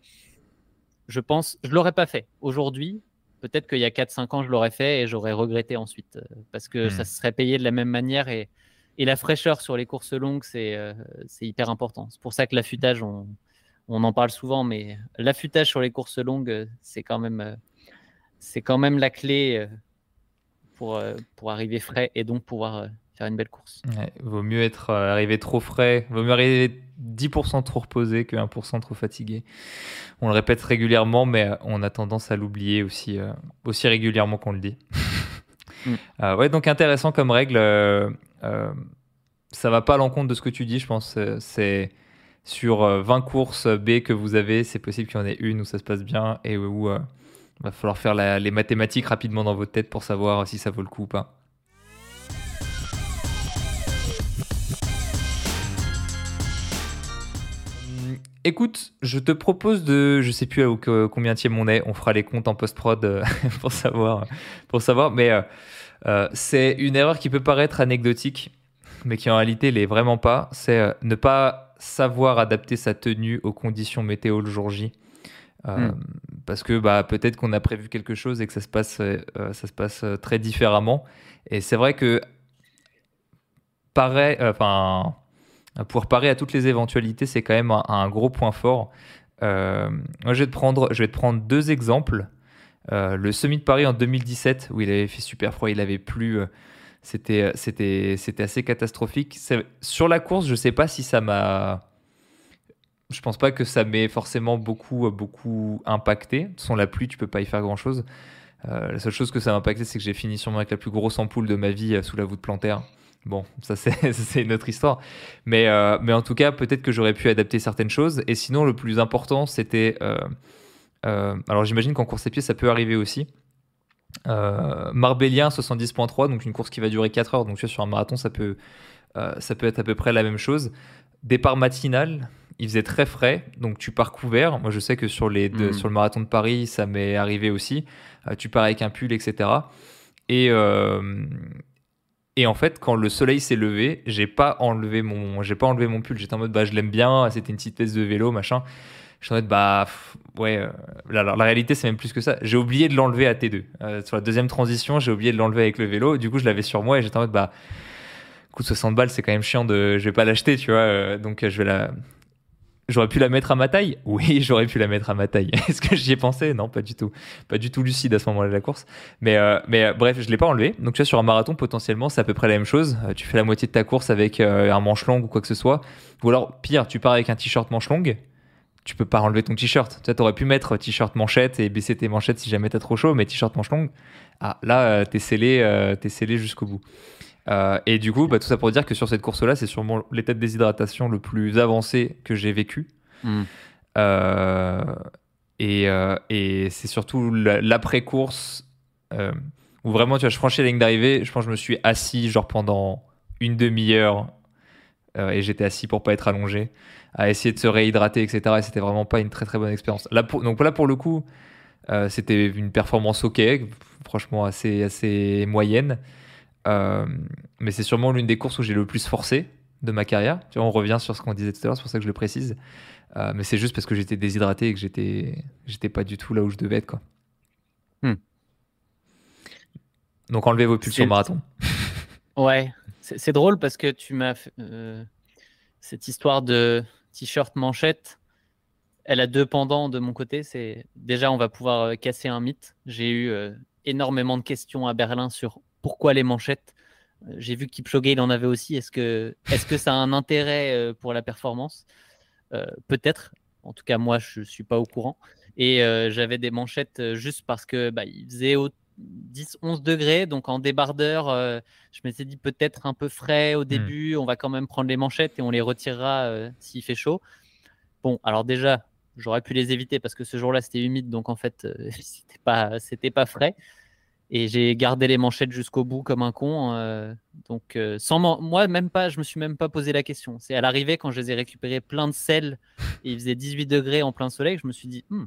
S1: Je pense, je l'aurais pas fait. Aujourd'hui, peut-être qu'il y a 4-5 ans, je l'aurais fait et j'aurais regretté ensuite euh, parce que ça hmm. se serait payé de la même manière et, et la fraîcheur sur les courses longues, c'est hyper important. C'est pour ça que l'affûtage, on, on en parle souvent, mais l'affûtage sur les courses longues, c'est quand même, c'est quand même la clé pour, euh, pour arriver frais et donc pouvoir euh, faire une belle course.
S2: vaut mieux être euh, arrivé trop frais, vaut mieux arriver 10% trop reposé que 1% trop fatigué. On le répète régulièrement, mais on a tendance à l'oublier aussi, aussi régulièrement qu'on le dit. Mm. ouais, donc intéressant comme règle. ça va pas à l'encontre de ce que tu dis, je pense. C'est sur 20 courses B que vous avez, c'est possible qu'il y en ait une où ça se passe bien et où va falloir faire les mathématiques rapidement dans votre tête pour savoir si ça vaut le coup ou pas. Hum, écoute, je te propose de, je sais plus combien tième on est, on fera les comptes en post-prod euh, pour savoir, pour savoir, mais euh, euh, c'est une erreur qui peut paraître anecdotique, mais qui en réalité l'est vraiment pas. C'est ne pas savoir adapter sa tenue aux conditions météo le jour J. Euh, hmm. Parce que bah, peut-être qu'on a prévu quelque chose et que ça se passe, euh, ça se passe euh, très différemment. Et c'est vrai que pareil, enfin, pour parer à toutes les éventualités, c'est quand même un, gros point fort. moi, je vais, te prendre, je vais te prendre deux exemples. le Semi de Paris en 2017, où il avait fait super froid, il avait plu. c'était assez catastrophique. Sur la course, je ne sais pas si ça m'a je pense pas que ça m'ait forcément beaucoup, beaucoup impacté. Façon, la pluie, tu peux pas y faire grand chose. Euh, la seule chose que ça m'a impacté, c'est que j'ai fini sûrement avec la plus grosse ampoule de ma vie euh, sous la voûte plantaire. Bon, ça c'est une autre histoire. Mais, euh, en tout cas, peut-être que j'aurais pu adapter certaines choses. Et sinon, le plus important, c'était... alors j'imagine qu'en course à pied, ça peut arriver aussi. Marbellien 70.3, donc une course qui va durer 4 heures. Donc sur un marathon, ça peut, ça peut être à peu près la même chose. Départ matinal, il faisait très frais, donc tu pars couvert. Moi, je sais que sur, les hmm. sur le marathon de Paris, ça m'est arrivé aussi. Euh, tu pars avec un pull, etc. Et, euh, et en fait, quand le soleil s'est levé, j'ai pas enlevé mon, j'ai pas enlevé mon pull. J'étais en mode, bah, je l'aime bien. C'était une petite veste de vélo, machin. Je suis en mode, bah, ouais. Euh, la, la, réalité, c'est même plus que ça. J'ai oublié de l'enlever à T2. sur la deuxième transition, j'ai oublié de l'enlever avec le vélo. Du coup, je l'avais sur moi et j'étais en mode, bah, coup 60 balles, c'est quand même chiant de, je vais pas l'acheter, tu vois. donc, je vais la, J'aurais pu la mettre à ma taille Oui, j'aurais pu la mettre à ma taille. Est-ce que j'y ai pensé? Non, pas du tout. Pas du tout lucide à ce moment-là de la course. Mais, euh, mais euh, bref, je ne l'ai pas enlevé. Donc tu vois, sur un marathon, potentiellement, c'est à peu près la même chose. Euh, tu fais la moitié de ta course avec un manche long ou quoi que ce soit. Ou alors, pire, tu pars avec un t-shirt manche longue. Tu peux pas enlever ton t-shirt. Tu aurais pu mettre t-shirt manchette et baisser tes manchettes si jamais t'as trop chaud, mais t-shirt manche longue, ah, là, t'es scellé, es scellé jusqu'au bout. Euh, et du coup, bah, tout ça pour dire que sur cette course-là, c'est sûrement l'état de déshydratation le plus avancé que j'ai vécu. Hmm. Euh, et, euh, et c'est surtout l'après-course où vraiment, tu vois, je franchis la ligne d'arrivée. Je pense que je me suis assis genre pendant une demi-heure et j'étais assis pour pas être allongé, à essayer de se réhydrater, etc. Et c'était vraiment pas une très très bonne expérience. Là, pour, donc là, pour le coup, c'était une performance ok, franchement assez, assez moyenne. Euh, mais c'est sûrement l'une des courses où j'ai le plus forcé de ma carrière. Tu vois, on revient sur ce qu'on disait tout à l'heure, c'est pour ça que je le précise. Euh, mais c'est juste parce que j'étais déshydraté et que j'étais, j'étais pas du tout là où je devais être. Quoi. Hmm. Donc enlevez vos pulsions marathon.
S1: ouais, c'est, drôle parce que tu m'as euh, cette histoire de t-shirt manchette. Elle a deux pendants de mon côté. C'est déjà on va pouvoir casser un mythe. J'ai eu énormément de questions à Berlin sur pourquoi les manchettes J'ai vu que Kipchoge, il en avait aussi. Est-ce que, est que ça a un intérêt pour la performance? Peut-être. En tout cas, moi, je ne suis pas au courant. Et j'avais des manchettes juste parce que bah, il faisait 10-11 degrés. Donc en débardeur, je m'étais dit peut-être un peu frais au mmh. début. On va quand même prendre les manchettes et on les retirera s'il fait chaud. Bon, alors déjà, j'aurais pu les éviter parce que ce jour-là c'était humide, donc en fait c'était pas c'était pas frais. Et j'ai gardé les manchettes jusqu'au bout comme un con. donc sans moi même pas, je me suis même pas posé la question. C'est à l'arrivée quand je les ai récupérés plein de sel et il faisait 18 degrés en plein soleil, je me suis dit «Hmm,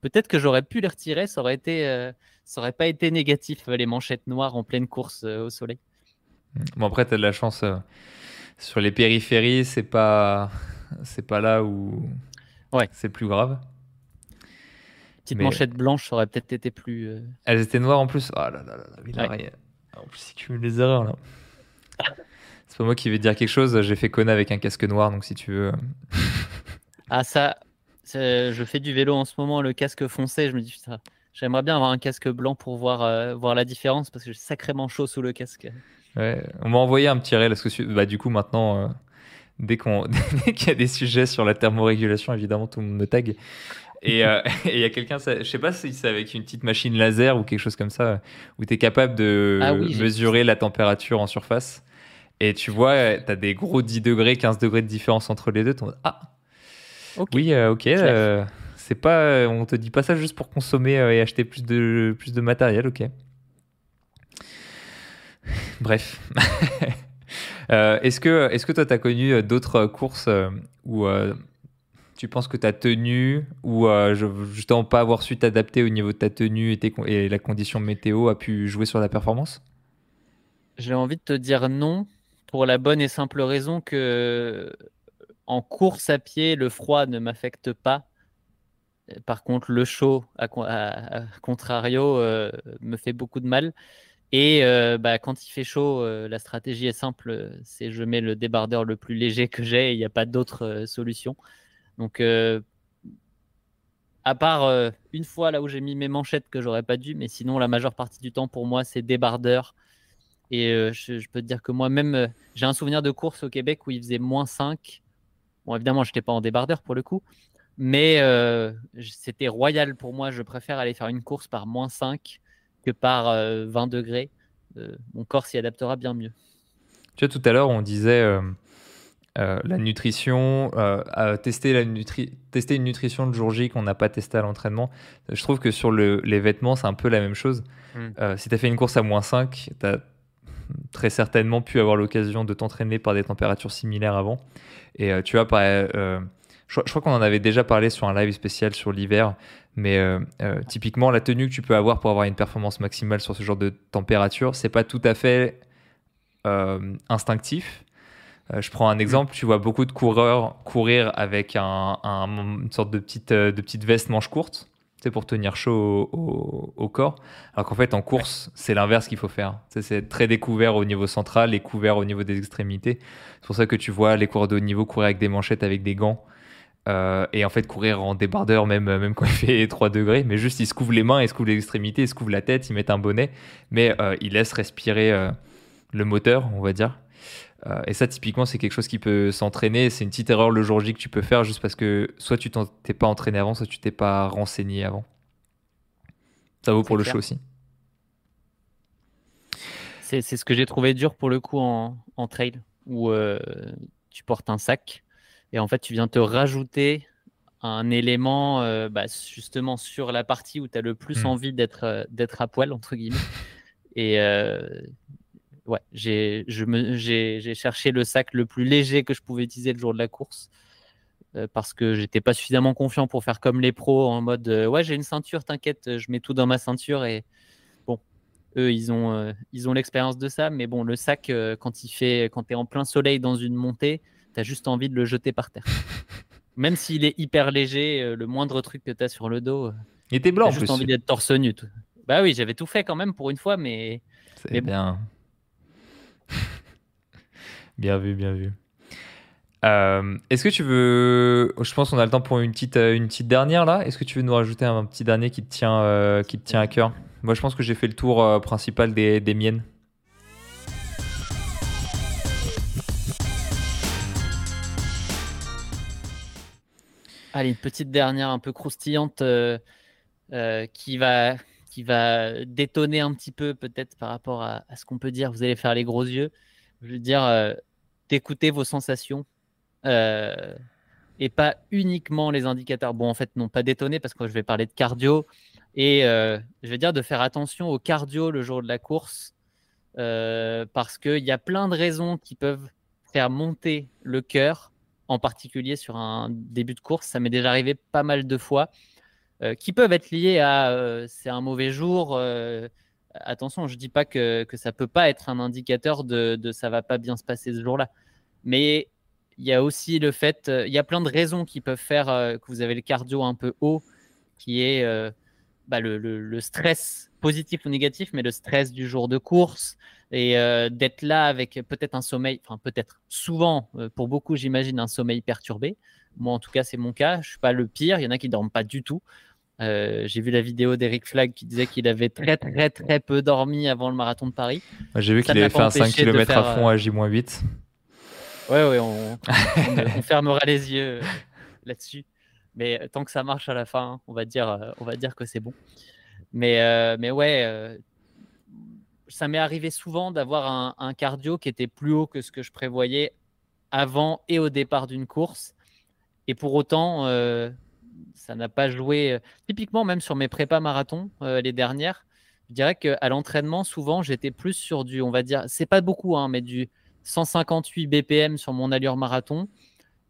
S1: peut-être que j'aurais pu les retirer, ça aurait été ça aurait pas été négatif les manchettes noires en pleine course au soleil.
S2: Bon après tu as de la chance sur les périphéries, c'est pas c'est pas là où ouais. c'est plus grave.
S1: Petite manchette blanche, ça aurait peut-être été plus. Euh,
S2: Elles étaient noires en plus. Oh là là là, ouais. En plus, il cumule les erreurs là. c'est pas moi qui vais dire quelque chose. J'ai fait Kona avec un casque noir, donc si tu veux. Euh.
S1: ah, ça. Je fais du vélo en ce moment, le casque foncé. Je me dis, putain, j'aimerais bien avoir un casque blanc pour voir, euh, voir la différence parce que j'ai sacrément chaud sous le casque.
S2: Ouais, on m'a envoyé un petit réel parce que bah, du coup, maintenant dès qu'on qu'il y a des sujets sur la thermorégulation, évidemment, tout le monde me tag. Et euh, il y a quelqu'un, je sais pas si c'est avec une petite machine laser ou quelque chose comme ça, où tu es capable de ah mesurer la température en surface. Et tu vois, tu as des gros 10 degrés, 15 degrés de différence entre les deux. Ah, oui, euh, ok. Euh, c'est pas, on te dit pas ça juste pour consommer et acheter plus de, plus de matériel, ok. Bref. Euh, est-ce que, est que toi, tu as connu euh, d'autres courses euh, où tu penses que ta tenue ou justement pas avoir su t'adapter au niveau de ta tenue et, et, la condition météo a pu jouer sur la performance?
S1: J'ai envie de te dire non pour la bonne et simple raison que en course à pied, le froid ne m'affecte pas. Par contre, le chaud, à, contrario, me fait beaucoup de mal. Et euh, bah, quand il fait chaud, euh, la stratégie est simple, c'est je mets le débardeur le plus léger que j'ai, il n'y a pas d'autre euh, solution. Donc, à part une fois là où j'ai mis mes manchettes que j'aurais pas dû, mais sinon la majeure partie du temps pour moi c'est débardeur. Et je, peux te dire que moi-même, j'ai un souvenir de course au Québec où il faisait moins 5. Bon, évidemment, je n'étais pas en débardeur pour le coup, mais c'était royal pour moi. Je préfère aller faire une course par moins 5 que par 20 euh, degrés. Euh, mon corps s'y adaptera bien mieux.
S2: Tu vois, tout à l'heure, on disait euh, la nutrition, tester, la tester une nutrition le jour J qu'on n'a pas testé à l'entraînement. Je trouve que sur les vêtements, c'est un peu la même chose. Hmm. si tu as fait une course à moins 5, tu as très certainement pu avoir l'occasion de t'entraîner par des températures similaires avant. Et tu vois, par, je, crois qu'on en avait déjà parlé sur un live spécial sur l'hiver, mais euh, euh, typiquement la tenue que tu peux avoir pour avoir une performance maximale sur ce genre de température, c'est pas tout à fait euh, je prends un mm. exemple, tu vois beaucoup de coureurs courir avec un, une sorte de petite, de petite veste manche courte c'est pour tenir chaud au, corps. Alors qu'en fait, en course, c'est l'inverse qu'il faut faire. C'est très découvert au niveau central et couvert au niveau des extrémités. C'est pour ça que tu vois les coureurs de haut niveau courir avec des manchettes, avec des gants. Euh, et en fait, courir en débardeur, même, même quand il fait 3 degrés, mais juste ils se couvrent les mains, ils se couvrent les extrémités, ils se couvrent la tête, ils mettent un bonnet, mais euh, ils laissent respirer euh, le moteur, on va dire. Et ça, typiquement, c'est quelque chose qui peut s'entraîner. C'est une petite erreur le jour J que tu peux faire juste parce que soit tu t'es pas entraîné avant, soit tu t'es pas renseigné avant. Ça vaut pour le show aussi.
S1: C'est ce que j'ai trouvé dur pour le coup en, en trail, où tu portes un sac et en fait, tu viens te rajouter un élément euh, bah, justement sur la partie où tu as le plus hmm. envie d'être euh, d'être à poil, entre guillemets. Et euh, ouais, j'ai cherché le sac le plus léger que je pouvais utiliser le jour de la course. parce que j'étais pas suffisamment confiant pour faire comme les pros en mode ouais j'ai une ceinture t'inquiète je mets tout dans ma ceinture et bon eux ils ont ils ont l'expérience de ça mais bon le sac quand il fait quand tu es en plein soleil dans une montée tu as juste envie de le jeter par terre. Même s'il est hyper léger, euh, le moindre truc que tu as sur le dos. Euh,
S2: Il était blanc.
S1: Juste envie d'être torse nu. Bah oui, j'avais tout fait quand même pour une fois, mais.
S2: C'est bien. bien vu, bien vu. Euh, est-ce que tu veux. Oh, je pense qu'on a le temps pour euh, une petite, dernière là. Est-ce que tu veux nous rajouter un, petit dernier qui te tient, euh, à cœur? Moi, je pense que j'ai fait le tour principal des, des miennes.
S1: Allez, une petite dernière un peu croustillante qui va qui va détonner un petit peu peut-être par rapport à, ce qu'on peut dire. Vous allez faire les gros yeux. Je veux dire, euh, d'écouter vos sensations euh, et pas uniquement les indicateurs. Bon, en fait, non, pas détonner parce que je vais parler de cardio et euh, je vais dire de faire attention au cardio le jour de la course parce qu'il y a plein de raisons qui peuvent faire monter le cœur, en particulier sur un début de course. Ça m'est déjà arrivé pas mal de fois. Euh, qui peuvent être liés à euh, c'est un mauvais jour. Euh, attention, je ne dis pas que, que ça peut pas être un indicateur de, de ça va pas bien se passer ce jour-là. Mais il y a aussi le fait, il y a plein de raisons qui peuvent faire que vous avez le cardio un peu haut, qui est bah, le, le, stress positif ou négatif, mais le stress du jour de course et d'être là avec peut-être un sommeil, enfin peut-être souvent, pour beaucoup j'imagine, un sommeil perturbé. Moi en tout cas c'est mon cas, je suis pas le pire, il y en a qui dorment pas du tout. Euh, j'ai vu la vidéo d'Eric Flag qui disait qu'il avait très très très peu dormi avant le marathon de Paris.
S2: J'ai vu qu'il avait fait un 5 km à fond à J-8.
S1: Ouais, ouais, on, fermera les yeux euh, là-dessus. Mais euh, tant que ça marche à la fin, on va dire, on va dire que c'est bon. Mais, mais ouais, ça m'est arrivé souvent d'avoir un, un, cardio qui était plus haut que ce que je prévoyais avant et au départ d'une course. Et pour autant, ça n'a pas joué. Euh, typiquement, même sur mes prépas marathon, euh, les dernières, je dirais qu'à l'entraînement, souvent, j'étais plus sur du, on va dire, c'est pas beaucoup, hein, mais du 158 BPM sur mon allure marathon.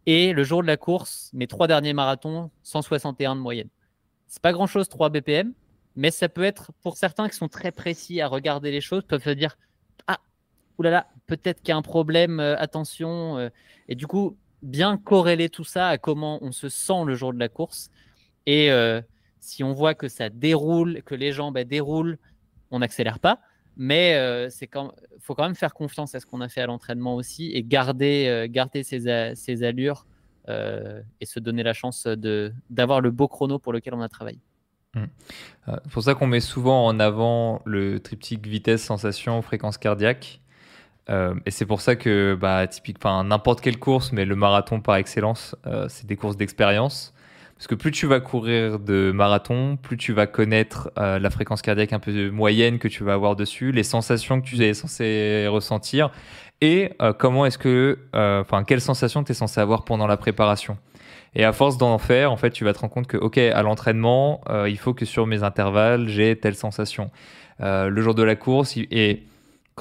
S1: Et le jour de la course, mes trois derniers marathons, 161 de moyenne. C'est pas grand chose, 3 BPM, mais ça peut être, pour certains qui sont très précis à regarder les choses, peuvent se dire Ah, oulala, peut-être qu'il y a un problème, euh, attention. et du coup, bien corréler tout ça à comment on se sent le jour de la course. Et euh, si on voit que ça déroule, que les jambes déroulent, on n'accélère pas. Mais euh, quand faut quand même faire confiance à ce qu'on a fait à l'entraînement aussi et garder, euh, garder ses, ses allures et se donner la chance d'avoir le beau chrono pour lequel on a travaillé.
S2: Mmh. C'est pour ça qu'on met souvent en avant le triptyque vitesse, sensation, fréquence cardiaque. Euh, et c'est pour ça que, bah, typiquement, n'importe quelle course, mais le marathon par excellence, euh, c'est des courses d'expérience. Parce que plus tu vas courir de marathon, plus tu vas connaître euh, la fréquence cardiaque un peu moyenne que tu vas avoir dessus, les sensations que tu es censé ressentir, et comment est-ce que, enfin, quelles sensations tu es censé avoir pendant la préparation. Et à force d'en faire, en fait, tu vas te rendre compte que, ok, à l'entraînement, il faut que sur mes intervalles, j'ai telle sensation. le jour de la course, et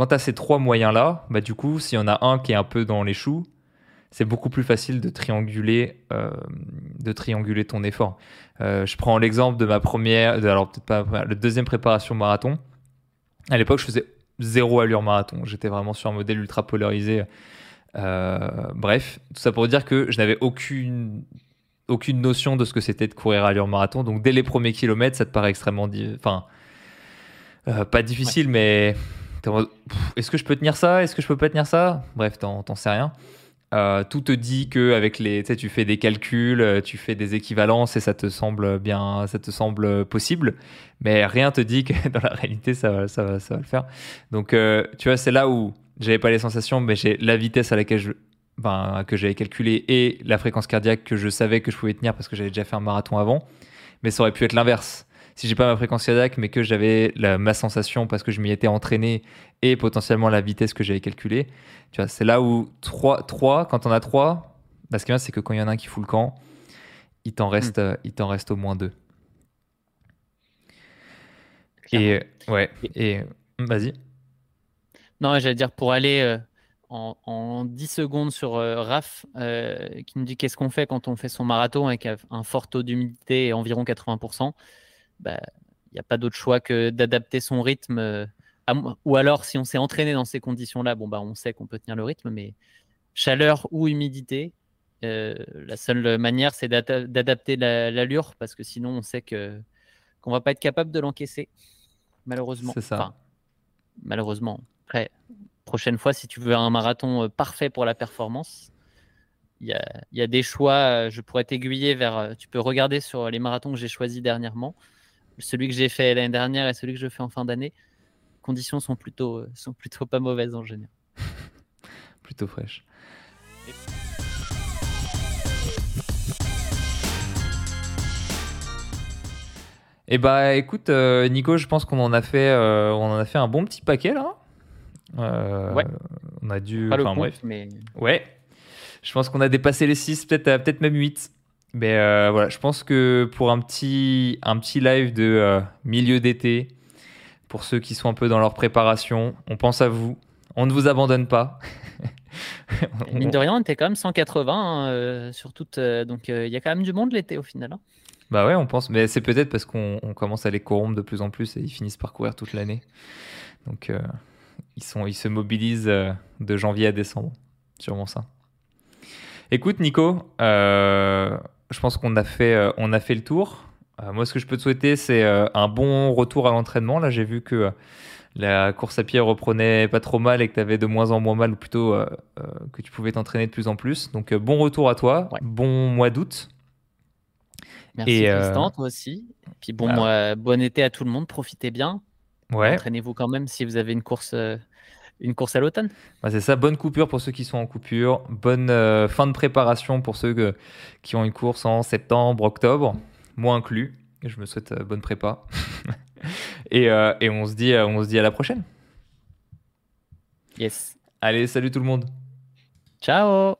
S2: quand tu as ces trois moyens-là, bah, du coup, s'il y en a un qui est un peu dans les choux, c'est beaucoup plus facile de trianguler, euh, de trianguler ton effort. Euh, je prends l'exemple de ma première, alors peut-être pas, la deuxième préparation marathon. À l'époque, je faisais zéro allure marathon. J'étais vraiment sur un modèle ultra polarisé. Euh, bref, tout ça pour dire que je n'avais aucune, aucune notion de ce que c'était de courir à allure marathon. Donc dès les premiers kilomètres, ça te paraît extrêmement, enfin, pas difficile, mais est-ce que je peux tenir ça? Est-ce que je peux pas tenir ça? Bref, t'en sais rien. Euh, tout te dit que avec les, tu fais des calculs, euh, tu fais des équivalences et ça te semble bien, ça te semble possible, mais rien te dit que dans la réalité ça va, ça va, ça va le faire. Donc, euh, tu vois, c'est là où j'avais pas les sensations, mais j'ai la vitesse à laquelle je, ben, que j'avais calculé et la fréquence cardiaque que je savais que je pouvais tenir parce que j'avais déjà fait un marathon avant, mais ça aurait pu être l'inverse si j'ai pas ma fréquence cardiaque, mais que j'avais ma sensation parce que je m'y étais entraîné et potentiellement la vitesse que j'avais calculée, tu vois, c'est là où 3, 3, quand on a 3, bah, ce qui est bien, c'est que quand il y en a un qui fout le camp, il t'en reste, hmm. il t'en reste au moins deux. Et ouais, et vas-y.
S1: Non, j'allais dire pour aller euh, en, en, 10 secondes sur euh, Raph, euh, qui nous dit qu'est-ce qu'on fait quand on fait son marathon avec un fort taux d'humidité et environ 80% bah, il n'y a pas d'autre choix que d'adapter son rythme. Euh, ou alors, si on s'est entraîné dans ces conditions-là, bon, bah, on sait qu'on peut tenir le rythme, mais chaleur ou humidité, euh, la seule manière, c'est d'adapter l'allure, parce que sinon, on sait que qu'on va pas être capable de l'encaisser, malheureusement.
S2: C'est ça.
S1: malheureusement. Après, prochaine fois, si tu veux un marathon euh, parfait pour la performance, il y a, y a, des choix. Je pourrais t'aiguiller vers. Tu peux regarder sur les marathons que j'ai choisis dernièrement celui que j'ai fait l'année dernière et celui que je fais en fin d'année, conditions sont plutôt, euh, sont plutôt pas mauvaises en général.
S2: plutôt fraîches. Eh bah écoute euh, Nico, je pense qu'on en a fait euh, en a fait un bon petit paquet là.
S1: Ouais.
S2: On a dû
S1: pas le compte, bref. mais
S2: Ouais. Je pense qu'on a dépassé les 6, peut-être peut-être même 8. Mais voilà, je pense que pour un petit, un petit live de milieu d'été, pour ceux qui sont un peu dans leur préparation, on pense à vous. On ne vous abandonne pas.
S1: Mine de rien, on était quand même 180 hein, sur toute. donc il y a quand même du monde l'été au final. Hein.
S2: Bah ouais, on pense. Mais c'est peut-être parce qu'on commence à les corrompre de plus en plus et ils finissent par courir toute l'année. Donc euh, ils, sont, ils se mobilisent euh, de janvier à décembre. Sûrement ça. Écoute, Nico, euh, je pense qu'on a, fait, on a fait le tour. moi, ce que je peux te souhaiter, c'est un bon retour à l'entraînement. Là, j'ai vu que la course à pied reprenait pas trop mal et que tu avais de moins en moins mal, ou plutôt que tu pouvais t'entraîner de plus en plus. Donc, bon retour à toi. Bon mois d'août.
S1: Merci et euh, toi aussi. Puis bon, bon été à tout le monde, profitez bien. Ouais. Entraînez-vous quand même si vous avez une course, euh, une course à l'automne?
S2: Bah, c'est ça, bonne coupure pour ceux qui sont en coupure, bonne euh, fin de préparation pour ceux qui ont une course en septembre, octobre, moi inclus. Je me souhaite bonne prépa. et, et on, se dit, on se dit à la prochaine.
S1: Yes.
S2: Allez, salut tout le monde.
S1: Ciao